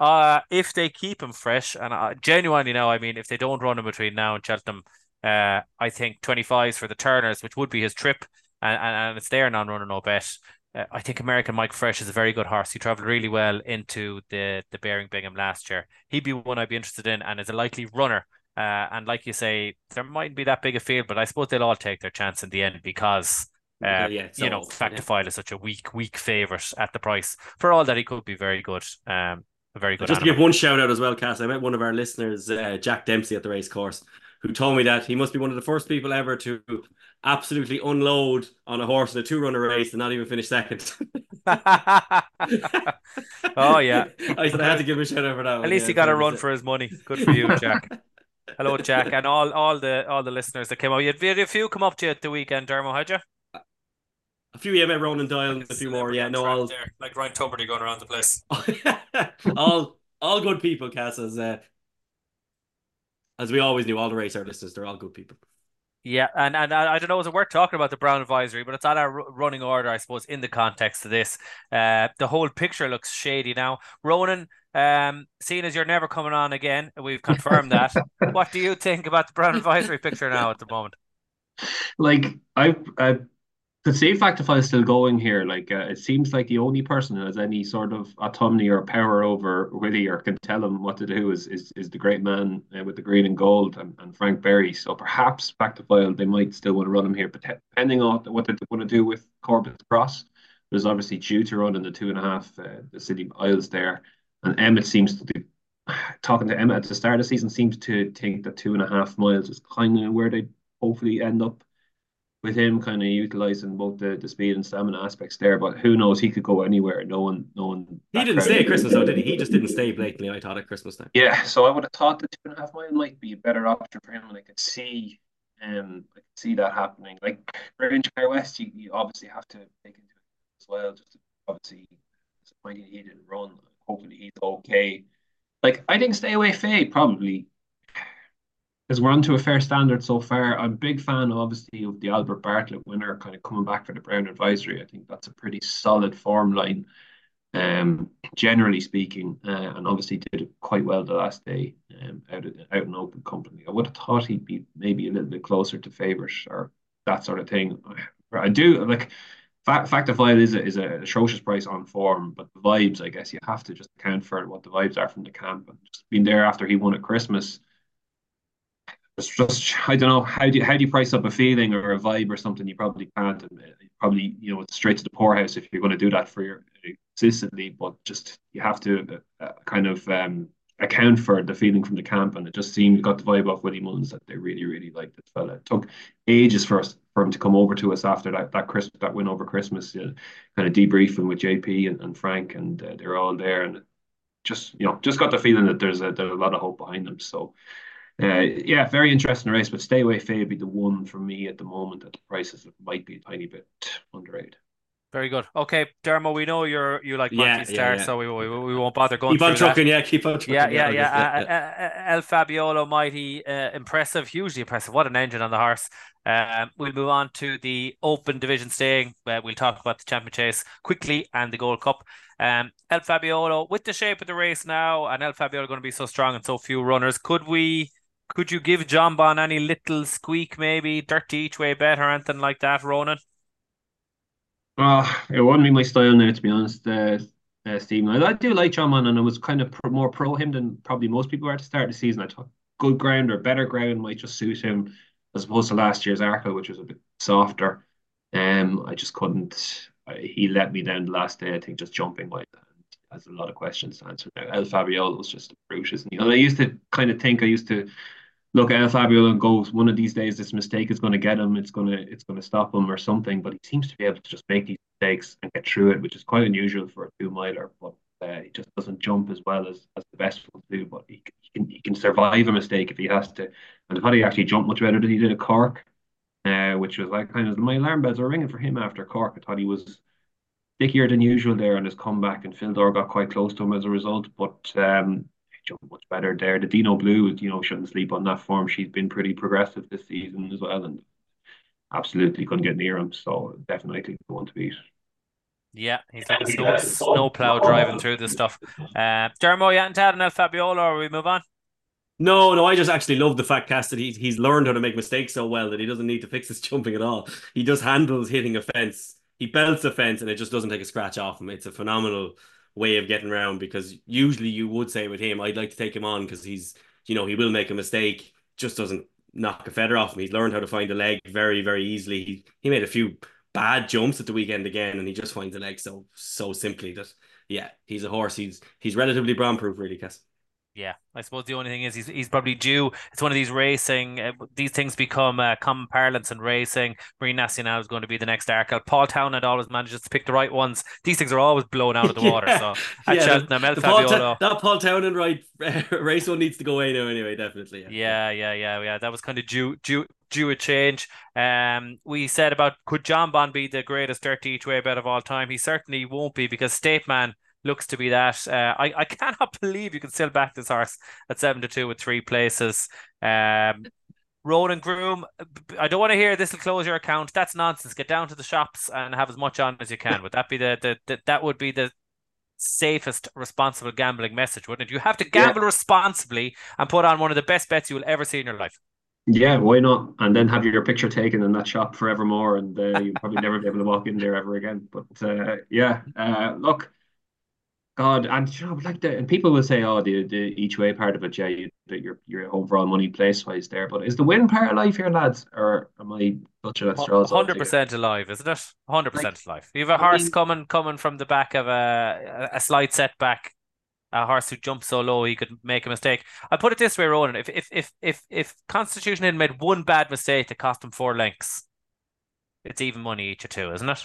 Uh, if they keep him fresh, and I genuinely now, I mean, if they don't run him between now and Cheltenham, uh, I think twenty fives for the Turners, which would be his trip, and and, and it's there non-runner no bet. Uh, I think American Mike Fresh is a very good horse. He travelled really well into the the Baring Bingham last year. He'd be one I'd be interested in, and is a likely runner. Uh, and like you say, there mightn't be that big a field, but I suppose they'll all take their chance in the end because uh, Yeah, you know, so, yeah. Is such a weak, weak favourite at the price. For all that, he could be very good. Um, a very good. Just to give one shout out as well, Cass. I met one of our listeners, uh, Jack Dempsey, at the race course, who told me that he must be one of the first people ever to absolutely unload on a horse in a two runner race and not even finish second. <laughs> Oh, yeah. I said I had to give him a shout out for that. At least he got a run for his money. Good for you, Jack. Hello, Jack, and all all the all the listeners that came out. You had, you had a few come up to you at the weekend, Dermo, had you? a few. Yeah, met Ronan Doyle and a few more. Yeah, no, all there, like Ryan Tuberty going around the place. <laughs> all all good people, Cass. As uh, as we always knew, all the race our listeners, they're all good people. Yeah, and and I I don't know, is it worth talking about the Brown advisory? But it's on our running order, I suppose, in the context of this. Uh, the whole picture looks shady now. Ronan, um, seeing as you're never coming on again, we've confirmed that. <laughs> what do you think about the Brown advisory picture now at the moment? Like I, I could see Fact To File is still going here. Like uh, it seems like the only person who has any sort of autonomy or power over Willie or can tell him what to do is is, is the great man uh, with the green and gold and, and Frank Berry. So perhaps Fact To File they might still want to run him here, but depending on what they want to do with Corbett Cross, there's obviously due to run in the two and a half uh, the City Isles there, and Emmett seems to be <sighs> talking to Emmett at the start of the season seems to think that two and a half miles is kind of where they hopefully end up with him kind of utilizing both the, the speed and stamina aspects there. But who knows? He could go anywhere. No one, no one. He didn't stay at Christmas though, did he? He just didn't stay blatantly. I thought at Christmas time. Yeah, so I would have thought the two and a half mile might be a better option for him, and I could see, um, I could see that happening. Like Grangeclare West, you, you obviously have to take into it as well. Just to, obviously disappointing he didn't run. Hopefully he's okay. Like I think Stay Away Fay probably because we're on to a fair standard so far. I'm a big fan, obviously, of the Albert Bartlett winner kind of coming back for the Brown Advisory. I think that's a pretty solid form line, um, generally speaking, uh, and obviously did quite well the last day um, out, of, out in open company. I would have thought he'd be maybe a little bit closer to favourite or that sort of thing. I do like. Fact, Fact To File is a, is a atrocious price on form, but the vibes, I guess, you have to just account for what the vibes are from the camp. And just being there after he won at Christmas, it's just I don't know how do you, how do you price up a feeling or a vibe or something? You probably can't. And probably you know straight to the poorhouse if you're going to do that for your consistently. But just you have to uh, kind of um, account for the feeling from the camp, and it just seemed got the vibe off Willie Mullins that they really really liked this fella. It took ages for us for him to come over to us after that that Christmas that win over Christmas, kind of debriefing with JP and, and Frank, and uh, they're all there and. Just you know, just got the feeling that there's a there's a lot of hope behind them. So uh, yeah, very interesting race, but Stay Away Fay be the one for me at the moment at the prices that might be a tiny bit underrated. Very good. Okay, Dermo, we know you're you like Monty yeah, Star, yeah, yeah. so we, we, we won't bother going. Keep on trucking, yeah. Keep on trucking. Yeah, yeah, yeah. Uh, uh, El Fabiolo, mighty uh, impressive, hugely impressive. What an engine on the horse. Um, we'll move on to the Open Division staying. Uh, we'll talk about the Champion Chase quickly and the Gold Cup. Um, El Fabiolo, with the shape of the race now, and El Fabiolo going to be so strong and so few runners, could we? Could you give Jonbon any little squeak, maybe dirty each way bet or anything like that, Ronan? Uh, it wouldn't be my style now, to be honest, uh, uh, Stephen. I, I do like Jonbon, and I was kind of pro, more pro him than probably most people were at the start of the season. I thought good ground or better ground might just suit him as opposed to last year's Arkle, which was a bit softer. Um, I just couldn't. I, he let me down the last day. I think just jumping wide has a lot of questions to answer now. El Fabiolo was just a brute, isn't he? And I used to kind of think I used to look El Fabio and go, one of these days this mistake is going to get him, it's going to it's going to stop him or something. But he seems to be able to just make these mistakes and get through it, which is quite unusual for a two miler. But uh, he just doesn't jump as well as, as the best ones do. But he, he can he can survive a mistake if he has to. And thought he actually jumped much better than he did at Cork, uh, which was like kind of my alarm bells were ringing for him after Cork. I thought he was stickier than usual there on his comeback, and Fil Dor got quite close to him as a result. But um, much better there. The Dinoblue, you know, shouldn't sleep on that form. She's been pretty progressive this season as well, and absolutely couldn't get near him. So definitely the one to beat. Yeah, he's like a snow, snow plow driving through this stuff. Uh, Dermo Yantad and El Fabiolo, or we move on? No, no, I just actually love the fact, Cass, that he, he's learned how to make mistakes so well that he doesn't need to fix his <laughs> jumping at all. He just handles hitting a fence. He belts a fence and it just doesn't take a scratch off him. It's a phenomenal way of getting around because usually you would say with him, I'd like to take him on because he's, you know, he will make a mistake, just doesn't knock a feather off him. He's learned how to find the leg very, very easily. He, he made a few bad jumps at the weekend again, and he just finds the leg so so simply that yeah, he's a horse. He's he's relatively brand proof, really, Cass. Yeah, I suppose the only thing is he's he's probably due. It's one of these racing. Uh, these things become uh, common parlance in racing. Marine Nationale is going to be the next Arkle. Paul Town Townend always manages to pick the right ones. These things are always blown out of the <laughs> water. So <laughs> at yeah, Cheltenham, El Paul Ta- that Paul Townend right <laughs> race one needs to go away now anyway. Definitely. Yeah. yeah, yeah, yeah, yeah. That was kind of due due due a change. Um, we said about could Jonbon be the greatest dirty each way bet of all time? He certainly won't be because State Man looks to be that. Uh, I, I <laughs> cannot believe you can still back this horse at seven to two with three places. Um, Ronan Groome, I don't want to hear this will close your account. That's nonsense. Get down to the shops and have as much on as you can. Would that be the, the, the that would be the safest responsible gambling message, wouldn't it? You have to gamble yeah. responsibly and put on one of the best bets you will ever see in your life. Yeah, why not? And then have your picture taken in that shop forevermore, and uh, you'll probably never be able to walk in there ever again. But uh, yeah, uh, look, God, and you know, like the and people will say, oh, the, the each way part of it, yeah, you, your your overall money place wise there. But is the win part of life here, lads, or am I clutching at straws? Hundred percent alive, isn't it? Hundred percent alive. You have a horse mean, coming coming from the back of a a slight setback a horse who jumps so low he could make a mistake. I put it this way, Ronan: if if if if if Constitution had made one bad mistake that cost him four lengths, it's even money each or two, isn't it?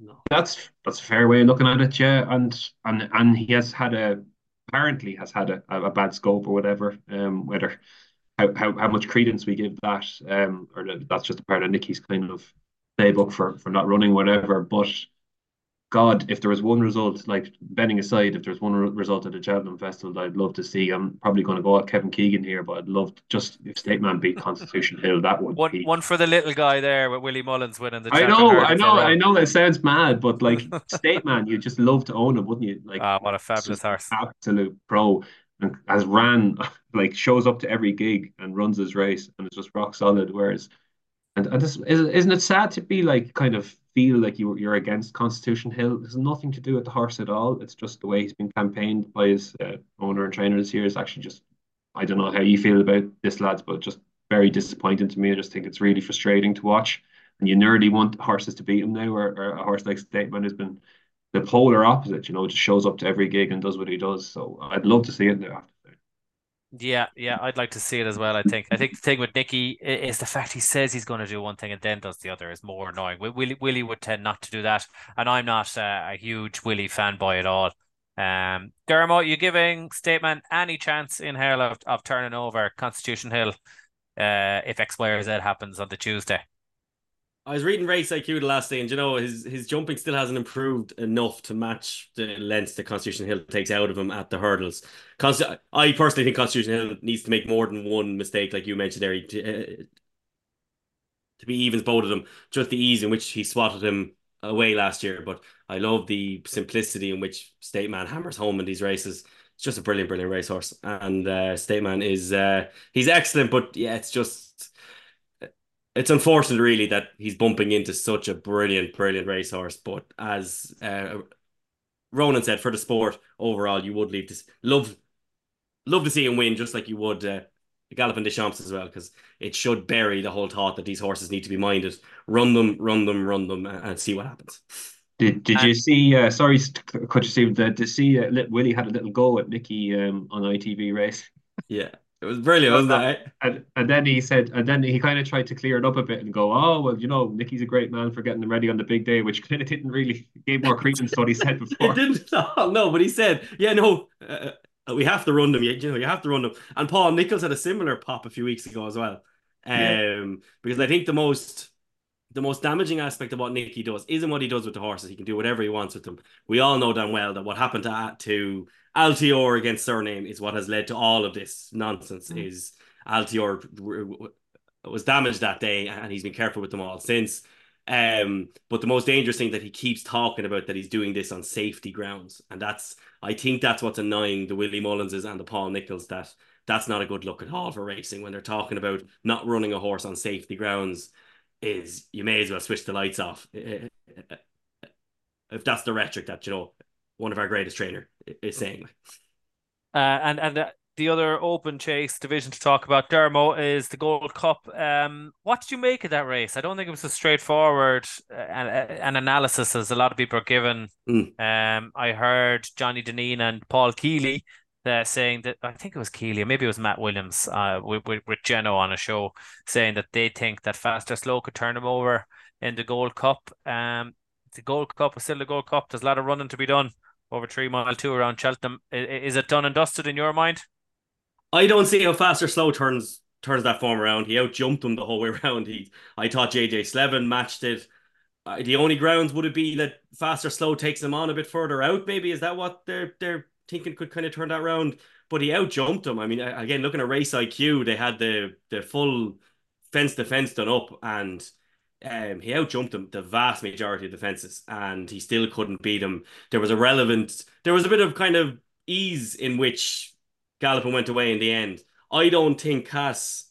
No. That's that's a fair way of looking at it, yeah. And and and he has had a apparently has had a, a bad scope or whatever. Um, whether how, how, how much credence we give that, um, or that's just a part of Nicky's kind of playbook for for not running whatever. But God, if there was one result, like betting aside, if there's one result at the Cheltenham Festival that I'd love to see, I'm probably going to go at Kevin Keegan here, but I'd love to, just if State Man beat Constitution Hill, that would one be one for the little guy there with Willie Mullins winning the. I know, I know, I know. It sounds mad, but like <laughs> State Man, you just love to own him, wouldn't you? Like, ah, what a fabulous horse! Absolute pro, and has ran <laughs> like shows up to every gig and runs his race, and it's just rock solid. Whereas, and, and this isn't it sad to be like kind of feel like you, you're against Constitution Hill. Has nothing to do with the horse at all. It's just the way he's been campaigned by his uh, owner and trainer this year is actually just, I don't know how you feel about this, lads, but just very disappointing to me. I just think it's really frustrating to watch. And you nearly want horses to beat him now, or, or a horse like State Man has been the polar opposite, you know, just shows up to every gig and does what he does. So I'd love to see it now. Yeah, yeah, I'd like to see it as well. I think. I think the thing with Nicky is the fact he says he's going to do one thing and then does the other is more annoying. Willie, Willie would tend not to do that, and I'm not a, a huge Willie fanboy at all. Um, Dermot, you giving State Man any chance in hell of, of turning over Constitution Hill uh, if X, Y, or Z happens on the Tuesday? I was reading Race IQ the last day, and you know his his jumping still hasn't improved enough to match the lengths that Constitution Hill takes out of him at the hurdles. Const- I personally think Constitution Hill needs to make more than one mistake, like you mentioned there, to, uh, to be evens both of them. Just the ease in which he swatted him away last year, but I love the simplicity in which State Man hammers home in these races. It's just a brilliant, brilliant racehorse, and uh, State Man is uh, he's excellent, but yeah, it's just it's unfortunate, really, that he's bumping into such a brilliant, brilliant racehorse. But as uh, Ronan said, for the sport overall, you would leave this love, love to see him win, just like you would uh, Galopin Des Champs as well, because it should bury the whole thought that these horses need to be minded. Run them, run them, run them, and see what happens. Did Did you see? Uh, sorry, could you see the? To see uh, Willie had a little go at Nicky um, on ITV race. Yeah, it was brilliant, wasn't it? And, and then he said, and then he kind of tried to clear it up a bit and go, oh, well, you know, Nicky's a great man for getting them ready on the big day, which <laughs> kind of didn't really give more credence to what he said <laughs> before. it didn't No, but he said, yeah, no, uh, uh, we have to run them. You know, you have to run them. And Paul Nicholls had a similar pop a few weeks ago as well. Um, yeah. because I think the most the most damaging aspect of what Nicky does isn't what he does with the horses. He can do whatever he wants with them. We all know damn well that what happened to to Altior against Cyrname is what has led to all of this nonsense. Mm. Is Altior was damaged that day, and he's been careful with them all since. Um, but the most dangerous thing that he keeps talking about that he's doing this on safety grounds, and that's I think that's what's annoying the Willie Mullinses and the Paul Nicholls that that's not a good look at all for racing when they're talking about not running a horse on safety grounds is you may as well switch the lights off. If that's the rhetoric that, you know, one of our greatest trainer is saying. Uh, and and uh, the other open chase division to talk about, Dermo, is the Gold Cup. Um, what did you make of that race? I don't think it was as straightforward uh, an, uh, an analysis as a lot of people are given. Mm. Um, I heard Johnny Deneen and Paul Kealy uh, saying that I think it was Keeley, maybe it was Matt Williams uh, with, with, with Geno on a show saying that they think that Fastorslow could turn him over in the Gold Cup. Um, the Gold Cup is still the Gold Cup. There's a lot of running to be done over three mile two around Cheltenham. Is, it done and dusted in your mind? I don't see how Fastorslow turns turns that form around. He outjumped him the whole way <laughs> around. He, I thought JJ Slevin matched it. Uh, the only grounds would it be that Fastorslow takes him on a bit further out? Maybe is that what they're they're thinking could kind of turn that around. But he out jumped him. I mean, again, looking at race IQ, they had the the full fence defense done up, and um, he out jumped him the vast majority of the fences, and he still couldn't beat him. There was a relevant, there was a bit of kind of ease in which Galopin went away in the end. I don't think Cass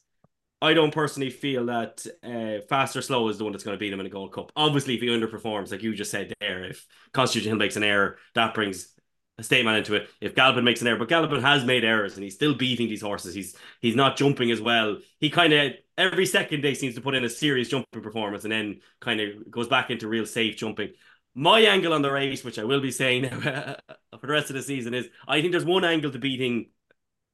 I don't personally feel that uh, Fastorslow is the one that's going to beat him in a Gold Cup. Obviously, if he underperforms, like you just said there, if Constitution Hill makes an error, that brings a State Man into it. If Galopin makes an error, but Galopin has made errors and he's still beating these horses. He's he's not jumping as well. He kind of every second day seems to put in a serious jumping performance and then kind of goes back into real safe jumping. My angle on the race, which I will be saying <laughs> for the rest of the season, is I think there's one angle to beating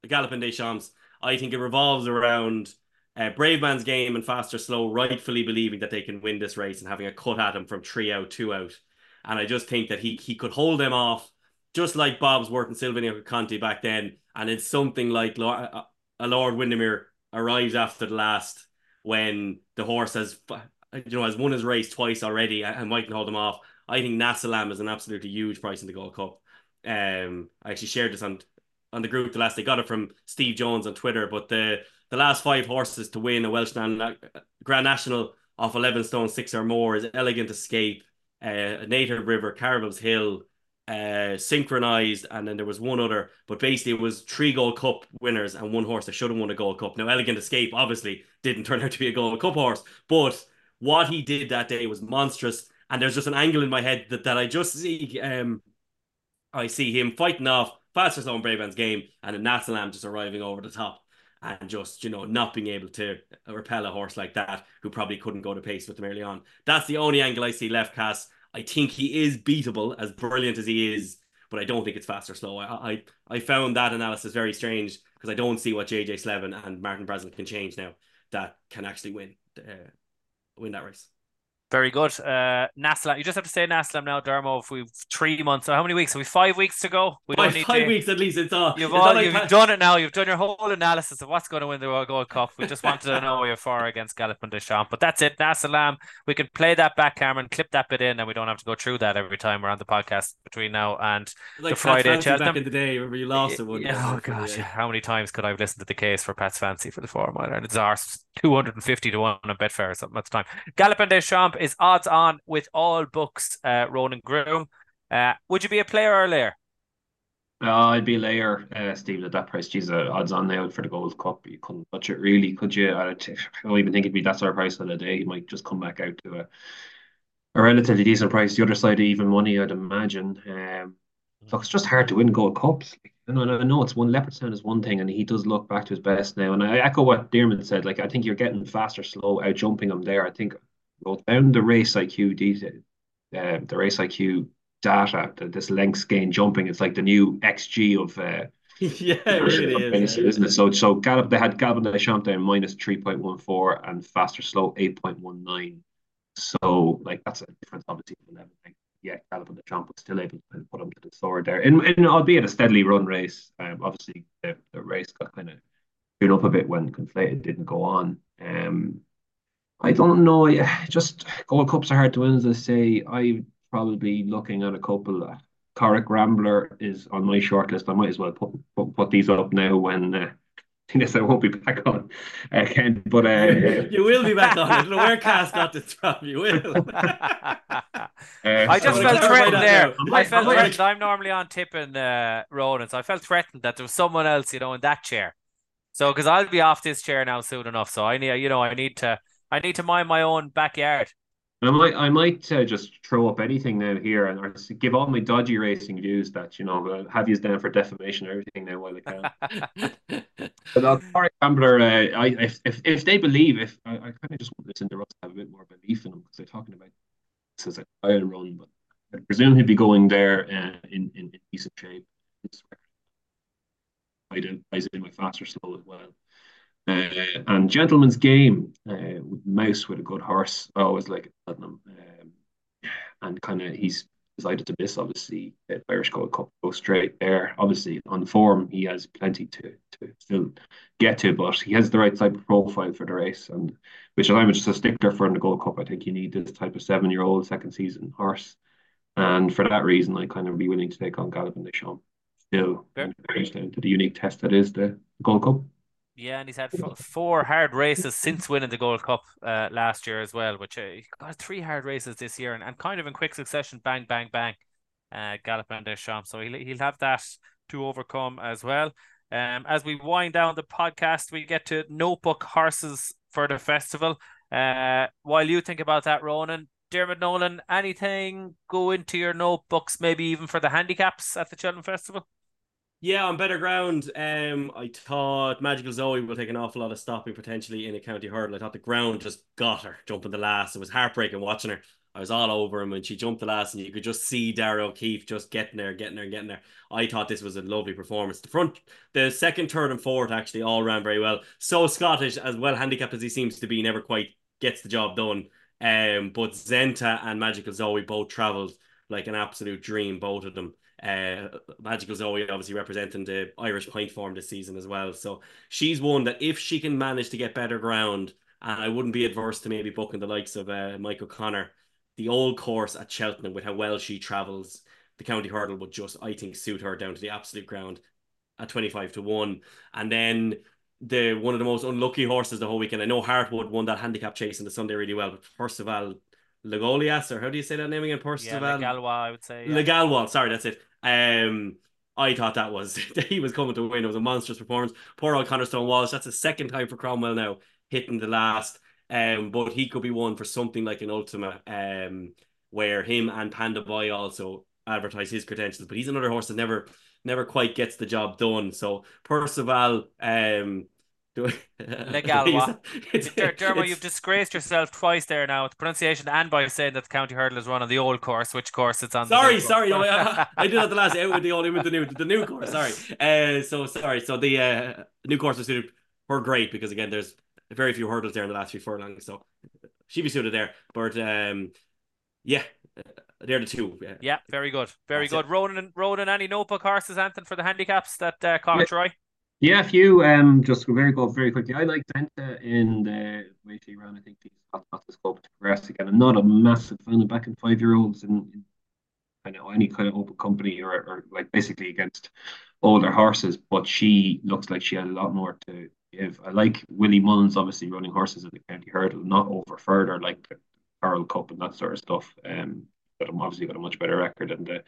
Galopin Des Champs. I think it revolves around uh, game and Fastorslow rightfully believing that they can win this race and having a cut at him from three out, two out. And I just think that he he could hold them off just like Bob's Bobs Worth and Silviniaco Conti back then. And it's something like a Lord Windermere arrives after the last when the horse has you know has won his race twice already and might can hold him off. I think Nassalam is an absolutely huge price in the Gold Cup. Um, I actually shared this on on the group the last they got it from Steve Jones on Twitter, but the the last five horses to win a Welsh Grand National off 11 stone six or more is Elegant Escape, uh, Native River, Carvill's Hill, uh, Synchronised, and then there was one other, but basically it was three Gold Cup winners and one horse that should have won a Gold Cup. Now, Elegant Escape obviously didn't <laughs> turn out to be a Gold Cup horse, but what he did that day was monstrous. And there's just an angle in my head that, that I just see. Um, I see him fighting off Fastorslow and Bravemansgame, and then Nassalam just arriving over the top and just you know not being able to repel a horse like that who probably couldn't go to pace with them early on. That's the only angle I see left cast I think he is beatable, as brilliant as he is, but I don't think it's Fastorslow. I I, I found that analysis very strange because I don't see what JJ Slevin and Martin Brassil can change now that can actually win uh, win that race. Very good. Uh, Nassalam, you just have to say Nassalam now, Dermo. If we've three months, so how many weeks? Have we five weeks to go? We don't five, five to... weeks at least. It's all. You've, it's all, you've like... done it now. You've done your whole analysis of what's going to win the World Gold Cup. We just wanted to know where you're for against Galopin Des Champs. But that's it. Nassalam. We can play that back, Cameron, clip that bit in, and we don't have to go through that every time we're on the podcast between now and like the Friday. Cheltenham. Back in the day, where you lost it one. Yeah, oh gosh, yeah. how many times could I have listened to the case for Pat's Fancy for the four mile? And it's ours 250 to 1 on Betfair or something at the time. Galopin Des Champs is odds on with all books, uh, Ronan Groome. Uh, would you be a player or a layer? Uh, I'd be a layer, uh, Steve, at that price. Geez, uh, odds on now for the Gold Cup. You couldn't touch it, really, could you? I don't even think it'd be that sort of price of the day. He might just come back out to a, a relatively decent price. The other side of even money, I'd imagine. Um, look, it's just hard to win Gold Cups. Know, I know it's one leopard sound is one thing, and he does look back to his best now. And I echo what Diarmuid said. Like I think you're getting faster, slow, out jumping him there. I think both down the race IQ detail, uh, the race IQ data, the, this length gain jumping, it's like the new XG of. Uh, <laughs> yeah, it really is, isn't it? So, so Gallop, they had Galopin Des Champs down minus three point one four and Fastorslow eight point one nine. So, like that's a difference, obviously, from everything. Yeah, Galopin Des Champs was still able to put him to the sword there, in, in albeit a steadily run race. Um, obviously, the, the race got kind of up a bit when Conflated didn't go on. Um, I don't know. Just Gold Cups are hard to win, as I say. I'm probably looking at a couple. Uh, Corach Rambler is on my shortlist. I might as well put put, put these up now when. Uh, <laughs> Yes, I won't be back on, uh, Ken, but uh, <laughs> you will be back on. I don't know where Cass got this from. You will. <laughs> uh, I just so felt threatened there. I felt threatened. I'm normally on tipping uh, Ronan, so I felt threatened that there was someone else, you know, in that chair. So because I'll be off this chair now soon enough, so I need, you know, I need to I need to mind my own backyard. I might, I might uh, just throw up anything now here and give all my dodgy racing views that you know uh, have you down for defamation or everything now while I can. <laughs> but uh, Corach Rambler, uh, I if, if if they believe, if I, I kind of just want this Cinderella to have a bit more belief in them because they're talking about this as a trial run, but I presume he'd be going there uh, in, in in decent shape. I identifies in my Fastorslow as well. Uh, and Gentlemansgame, uh, Mouse with a good horse. I always like Platinum. Um, and kind of he's decided to miss, obviously, the Irish Gold Cup, go straight there. Obviously, on the form, he has plenty to, to still get to, but he has the right type of profile for the race. And which I'm just a stickler for in the Gold Cup. I think you need this type of seven year old second season horse. And for that reason, I kind of be willing to take on Galopin Des Champs still down to the unique test that is the Gold Cup. Yeah, and he's had <laughs> four hard races since winning the Gold Cup uh, last year as well, which uh, he got three hard races this year and, and kind of in quick succession, bang, bang, bang, uh, Galopin Des Champs. So he'll, he'll have that to overcome as well. Um, as we wind down the podcast, we get to notebook horses for the festival. Uh, while you think about that, Ronan, Dermot Nolan, anything go into your notebooks, maybe even for the handicaps at the Cheltenham Festival? Yeah, on better ground, um, I thought Magical Zoe will take an awful lot of stopping potentially in a county hurdle. I thought the ground just got her jumping the last. It was heartbreaking watching her. I was all over him when she jumped the last, and you could just see Darragh O'Keeffe just getting there, getting there, getting there. I thought this was a lovely performance. The front, the second, third, and fourth actually all ran very well. So Scottish, as well handicapped as he seems to be, never quite gets the job done. Um, but Zenta and Magical Zoe both travelled like an absolute dream, both of them. Uh, Magical Zoe obviously representing the Irish point form this season as well. So she's one that if she can manage to get better ground, and I wouldn't be adverse to maybe booking the likes of uh, Mike O'Connor, the old course at Cheltenham with how well she travels, the county hurdle would just, I think, suit her down to the absolute ground at 25 to 1. And then the one of the most unlucky horses the whole weekend. I know Hartwood won that handicap chase in the Sunday really well, but Percival Legolias, or how do you say that name again? Percival yeah, Legalwa, I would say. Yeah. Legalwa, sorry, that's it. Um, I thought that was <laughs> he was coming to win. It was a monstrous performance. Poor old Conor Stone Walsh. That's the second time for Cromwell now hitting the last. Um, but he could be one for something like an Ultima, um, where him and Panda Boy also advertise his credentials. But he's another horse that never never quite gets the job done. So Percival, um, <laughs> Legalwa. Dermo, <laughs> you've disgraced yourself twice there now with pronunciation and by saying that the county hurdle is run on the old course, which course it's on. Sorry, sorry, no, I, <laughs> I, did that the last out with the old with the new the new course. Sorry, uh, so sorry. So the uh, new course was suited her great because again, there's very few hurdles there in the last few furlongs, so she'd be suited there. But um, yeah, they're the two. Yeah, yeah very good, very That's good. It. Ronan, Ronan, any notebook horses, Anthony, for the handicaps that uh, caught yeah. Troy? Yeah, a few. Um, just very good, very quickly. I like Zenta in the way she ran. I think he's got lots of scope to progress again. I'm not a massive fan of backing five year olds in, in any kind of open company or, or like basically against older horses. But she looks like she had a lot more to give. I like Willie Mullins, obviously running horses at the county hurdle, not over further like the Coral Cup and that sort of stuff. Um, but I'm obviously got a much better record than the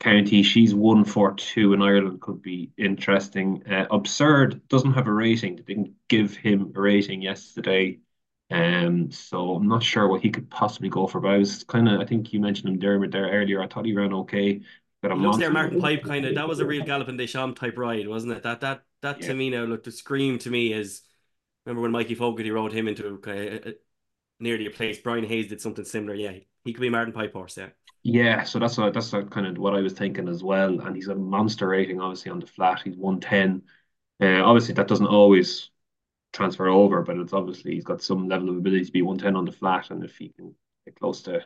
county. She's one for two in Ireland could be interesting. Uh, Absurde doesn't have a rating. They didn't give him a rating yesterday. Um, so I'm not sure what he could possibly go for. But I was kind of, I think you mentioned him Dermot there earlier. I thought he ran okay. But I'm looks there, Martin Pipe kind of. That was a real Galopin Des Champs type ride, wasn't it? That that that yeah. to me now looked to scream to me is. Remember when Mikey Fogarty rode him into uh, uh, nearly a place? Brian Hayes did something similar. Yeah, he could be Martin Pipe horse. Yeah. Yeah, so that's a, that's a kind of what I was thinking as well. And he's a monster rating, obviously on the flat. He's one ten. Uh, obviously, that doesn't always transfer over, but it's obviously he's got some level of ability to be one ten on the flat, and if he can get close to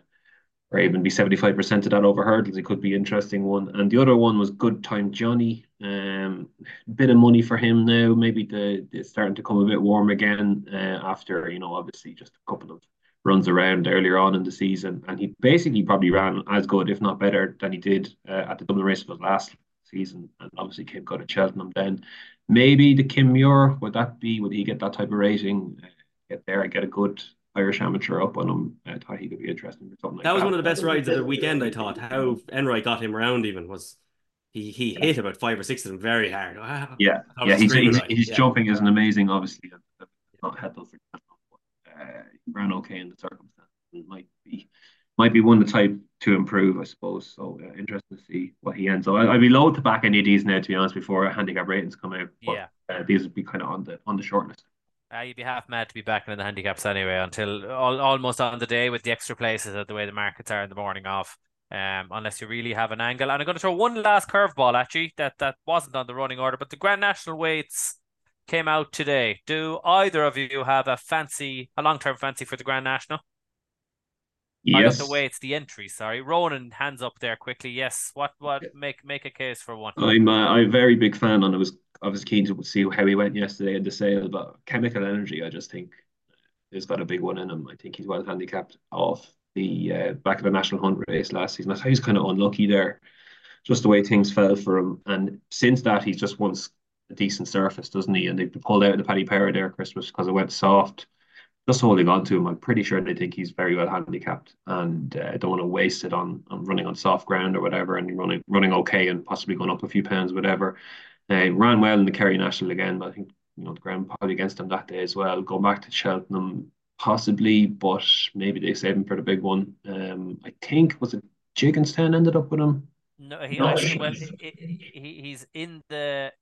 or even be seventy five percent of that over hurdles, it could be interesting one. And the other one was Good Time Johnny. Um, bit of money for him now. Maybe the it's starting to come a bit warm again uh, after you know obviously just a couple of runs around earlier on in the season, and he basically probably ran as good, if not better, than he did uh, at the Dublin race of last season, and obviously came good at Cheltenham. Then maybe the Kim Muir would that be? Would he get that type of rating? Uh, get there and get a good Irish amateur up on him. I thought he could be interesting for something like that. was one of the best rides of the weekend. I thought how Enroy got him around even was. He, he hit about five or six of them very hard. Wow. Yeah, yeah, he's, he's, he's yeah. jumping isn't amazing, obviously. Not Hethel for uh, ran okay in the circumstances. It might be might be one the type to improve, I suppose. So uh, interesting to see what he ends. up. I, would be low to back any of these now, to be honest, before handicap ratings come out. But, yeah, uh, these would be kind of on the on the short list. Uh, you'd be half mad to be backing in the handicaps anyway until all, almost on the day with the extra places at the way the markets are in the morning off. Um, unless you really have an angle. And I'm going to throw one last curveball at you that that wasn't on the running order, but the Grand National weights came out today. Do either of you have a fancy, a long term fancy for the Grand National? Yes. the way it's the entry. Sorry, Ronan, hands up there quickly. Yes. What? What? Make make a case for one. I'm uh, I'm a very big fan, and I was I was keen to see how he went yesterday in the sale. But chemical energy, I just think he's got a big one in him. I think he's well handicapped off the uh, back of the national hunt race last season. I thought he's kind of unlucky there, just the way things fell for him. And since that, he's just won a decent surface, doesn't he? And they pulled out the Paddy Power there, Christmas, because it went soft. Just holding on to him, I'm pretty sure they think he's very well handicapped, and uh, don't want to waste it on, on running on soft ground or whatever, and running running okay and possibly going up a few pounds, whatever. Uh, ran well in the Kerry National again, but I think you know the ground probably against them that day as well. Go back to Cheltenham possibly, but maybe they save him for the big one. Um, I think was it Jigginstown ended up with him. No, he actually well, he, he, he's in the.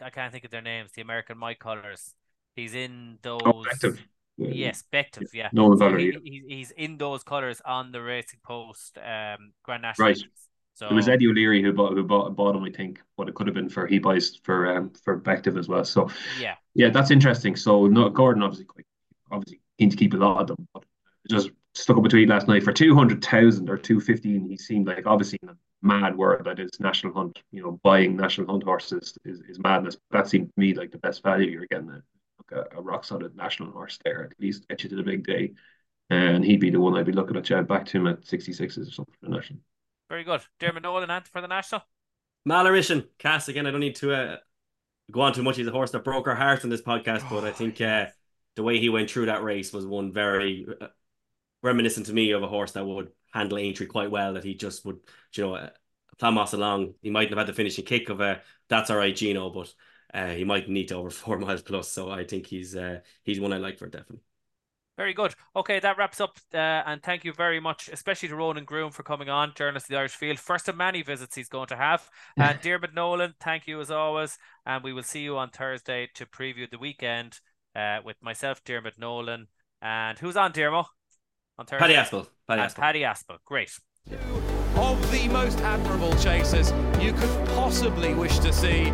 I can't think of their names. The American Mike Colors. He's in those. Oh, Bective. Yes, Bective, yeah. No so he, he, he's in those colours on the Racing Post um, Grand National. Right. So it was Eddie O'Leary who bought who bought, bought him, I think. What it could have been for he buys for um for Bective as well. So yeah, yeah, that's interesting. So no, Gordon obviously quite obviously keen to keep a lot of them, but just stuck up a tweet last night for two hundred thousand or two fifteen. He seemed like obviously mad world that is National Hunt. You know, buying National Hunt horses is, is madness. That seemed to me like the best value you're getting. A, a, rock solid national horse there at least get you to the big day, and he'd be the one I'd be looking at. Yeah, back to him at sixty sixes or something for the national. Very good. Dermot Nolan, Ant for the national. Mahler Mission, Cass again. I don't need to uh, go on too much. He's a horse that broke our hearts in this podcast, but I think uh, the way he went through that race was one very uh, reminiscent to me of a horse that would handle Aintree quite well. That he just would, you know, uh, Plamos along. He mightn't have had the finishing kick of a that's all right, Gino, but uh, he might need to over <laughs> four miles plus. So I think he's uh, he's one I like for definitely. Very good. Okay, that wraps up. Uh, and thank you very much, especially to Ronan Groome for coming on, journalist of the Irish Field. First of many visits he's going to have. <laughs> And Dermot Nolan, thank you as always. And we will see you on Thursday to preview the weekend uh, with myself, Dermot Nolan. And who's on, Dermot? On Thursday? Paddy Aspel. Paddy Aspel. Paddy Aspel. Great. Of the most admirable chasers you could possibly wish to see